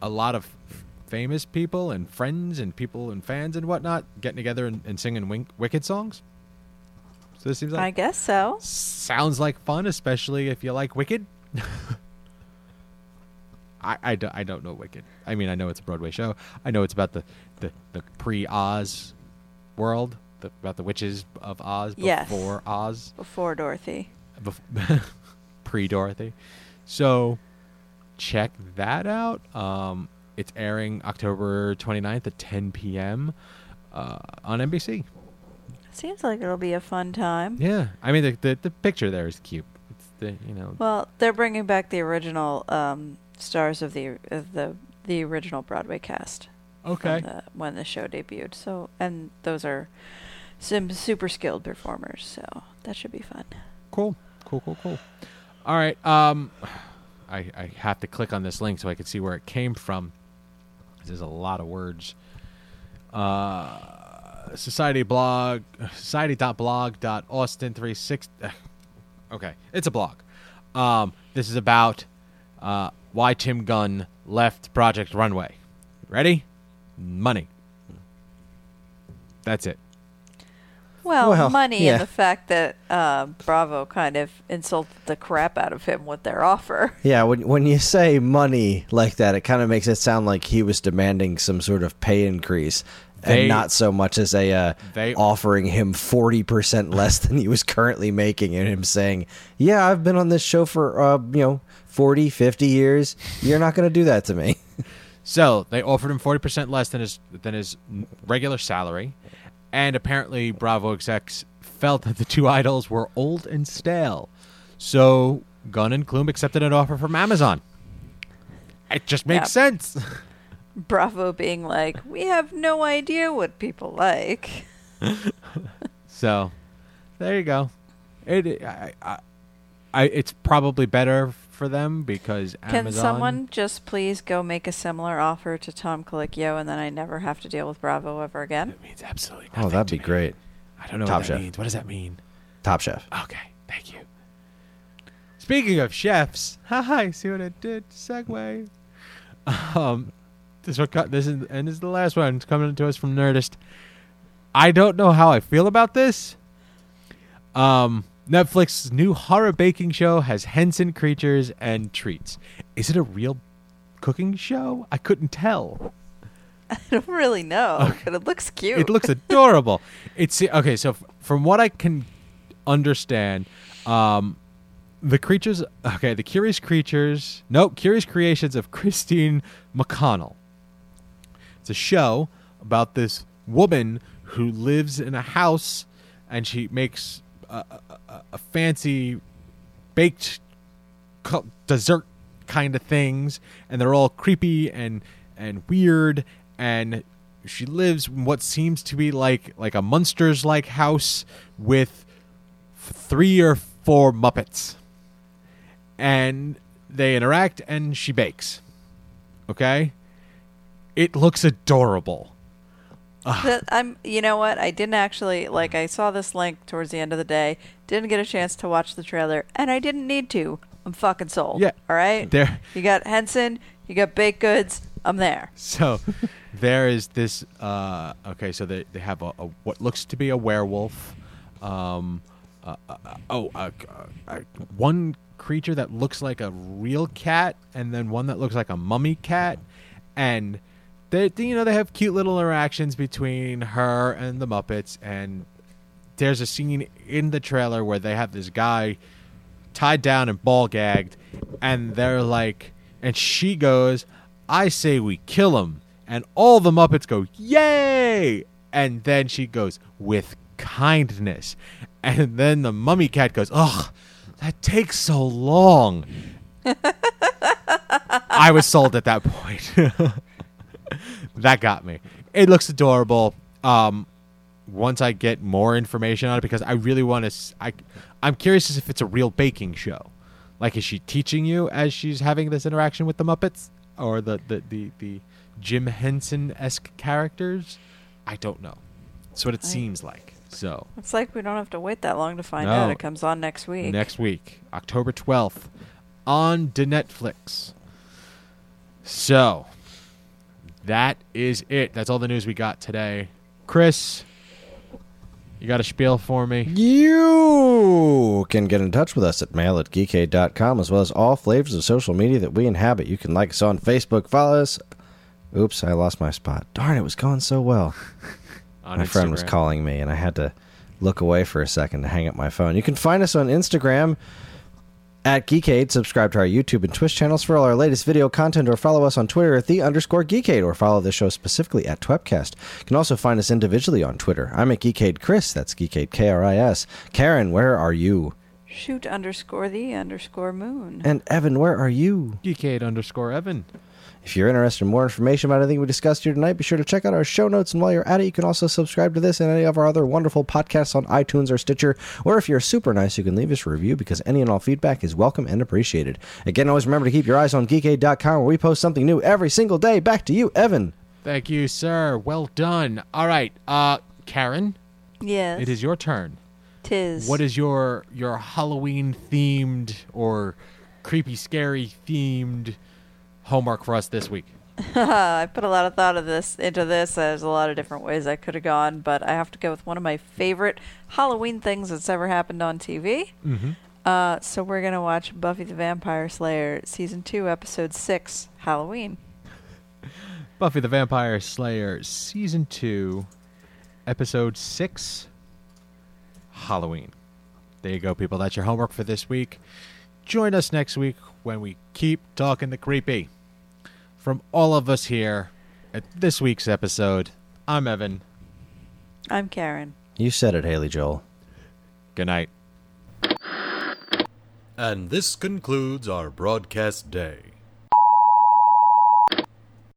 a lot of famous people and friends and people and fans and whatnot getting together and, and singing wink, Wicked songs. So this seems like I guess so. sounds like fun, especially if you like Wicked. I, I, do, I don't know Wicked. I mean, I know it's a Broadway show. I know it's about the, the, the pre Oz world, the, about the witches of Oz Yes. before Oz, Before Dorothy. bef- pre Dorothy. So check that out. Um, it's airing October 29th at 10 p.m. Uh, on NBC. Seems like it'll be a fun time. Yeah, I mean the, the the picture there is cute. It's the you know Well, they're bringing back the original um, stars of the of the the original Broadway cast. okay. the- when the show debuted. So, and those are some super skilled performers. So that should be fun. Cool. Cool, cool, cool. All right. Um I I have to click on this link so I can see where it came from. There's a lot of words. Uh society blog society.blog.austin36 Okay, it's a blog. Um, this is about uh, why Tim Gunn left Project Runway. Ready? Money. That's it. Well, Well, money yeah. and the fact that uh, Bravo kind of insulted the crap out of him with their offer. Yeah, when when you say money like that, it kind of makes it sound like he was demanding some sort of pay increase, They- and not so much as a uh, They- offering him forty percent less than he was currently making, and him saying, "Yeah, I've been on this show for uh, you know 40, 50 years. You're not going to do that to me." So they offered him forty percent less than his than his regular salary, and apparently Bravo execs felt that the two idols were old and stale. So Gunn and Klum accepted an offer from Amazon. It just makes sense. Bravo being like, we have no idea what people like. So there you go. It I, I, I it's probably better for them because Can Amazon. someone just please go make a similar offer to Tom Colicchio and then I never have to deal with Bravo ever again? It means absolutely nothing. Oh, that'd to be me. great. I don't know Top what that Chef. means. What does that mean? Top Chef. Okay, thank you. Speaking of chefs, hi, see what I did? segue. Um, this one, cut- this is, and this is the last one. It's coming to us from Nerdist. I don't know how I feel about this. Um, Netflix's new horror baking show has Henson creatures and treats. Is it a real cooking show? I couldn't tell. I don't really know, but it looks cute. It looks adorable. It's okay. So f- from what I can understand, um, the creatures. Okay, the curious creatures. Nope, curious creations of Christine McConnell. It's a show about this woman who lives in a house, and she makes a, a, a- fancy baked dessert kind of things, and they're all creepy and and weird. And she lives in what seems to be like like a monsters like house with three or four Muppets, and they interact, and she bakes. Okay, it looks adorable. That- I'm, you know what? I didn't actually like. I saw this link towards the end of the day. Didn't get a chance to watch the trailer, and I didn't need to. I'm fucking sold. Yeah. All right. There, You got Henson. You got baked goods. I'm there. So there is this. Uh, okay, so they they have a, a what looks to be a werewolf. Um, uh, uh, uh, oh, uh, uh, one creature that looks like a real cat, and then one that looks like a mummy cat, and they you know they have cute little interactions between her and the Muppets, and there's a scene in the trailer where they have this guy tied down and ball gagged, and they're like, and she goes, "I say we kill him," and all the Muppets go, "Yay!" And then she goes, "With kindness," and then the mummy cat goes, "Ugh, that takes so long." I was sold at that point. that got me. It looks adorable. Um, once I get more information on it, because I really want to. I, I'm curious as if it's a real baking show. Like, is she teaching you as she's having this interaction with the Muppets or the the the, the Jim Henson esque characters? I don't know. That's what it I- seems like. So It's like we don't have to wait that long to find No. out. It comes on next week. next week, October 12th, on the Netflix. So that is it. That's all the news we got today. Chris, you got a spiel for me? You can get in touch with us at mail at geekade.com as well as all flavors of social media that we inhabit. You can like us on Facebook, follow us. Oops, I lost my spot. Darn, it was going so well. My friend was calling me, and I had to look away for a second to hang up my phone. You can find us on Instagram at Geekade. Subscribe to our YouTube and Twitch channels for all our latest video content, or follow us on Twitter at the underscore Geekade, or follow the show specifically at Twepcast. You can also find us individually on Twitter. I'm at Geekade Chris. That's Geekade K R I S. Karen, where are you? Shoot underscore the underscore moon. And Evan, where are you? Geekade underscore Evan. If you're interested in more information about anything we discussed here tonight, be sure to check out our show notes. And while you're at it, you can also subscribe to this and any of our other wonderful podcasts on iTunes or Stitcher. Or if you're super nice, you can leave us a review because any and all feedback is welcome and appreciated. Again, always remember to keep your eyes on geekade.com where we post something new every single day. Back to you, Evan. Thank you, sir. Well done. All right, uh, Karen, yes. it is your turn. Tis. What is your your Halloween themed or creepy scary themed homework for us this week? I put a lot of thought of this into this. There's a lot of different ways I could have gone, but I have to go with one of my favorite Halloween things that's ever happened on TV. Mm-hmm. Uh, so we're gonna watch Buffy the Vampire Slayer season two, episode six, Halloween. Buffy the Vampire Slayer season 2 episode 6 Halloween. There you go people. That's your homework for this week. Join us next week when we keep talking the creepy. From all of us here at this week's episode, I'm Evan. I'm Karen. You said it, Haley Joel. Good night. And this concludes our broadcast day.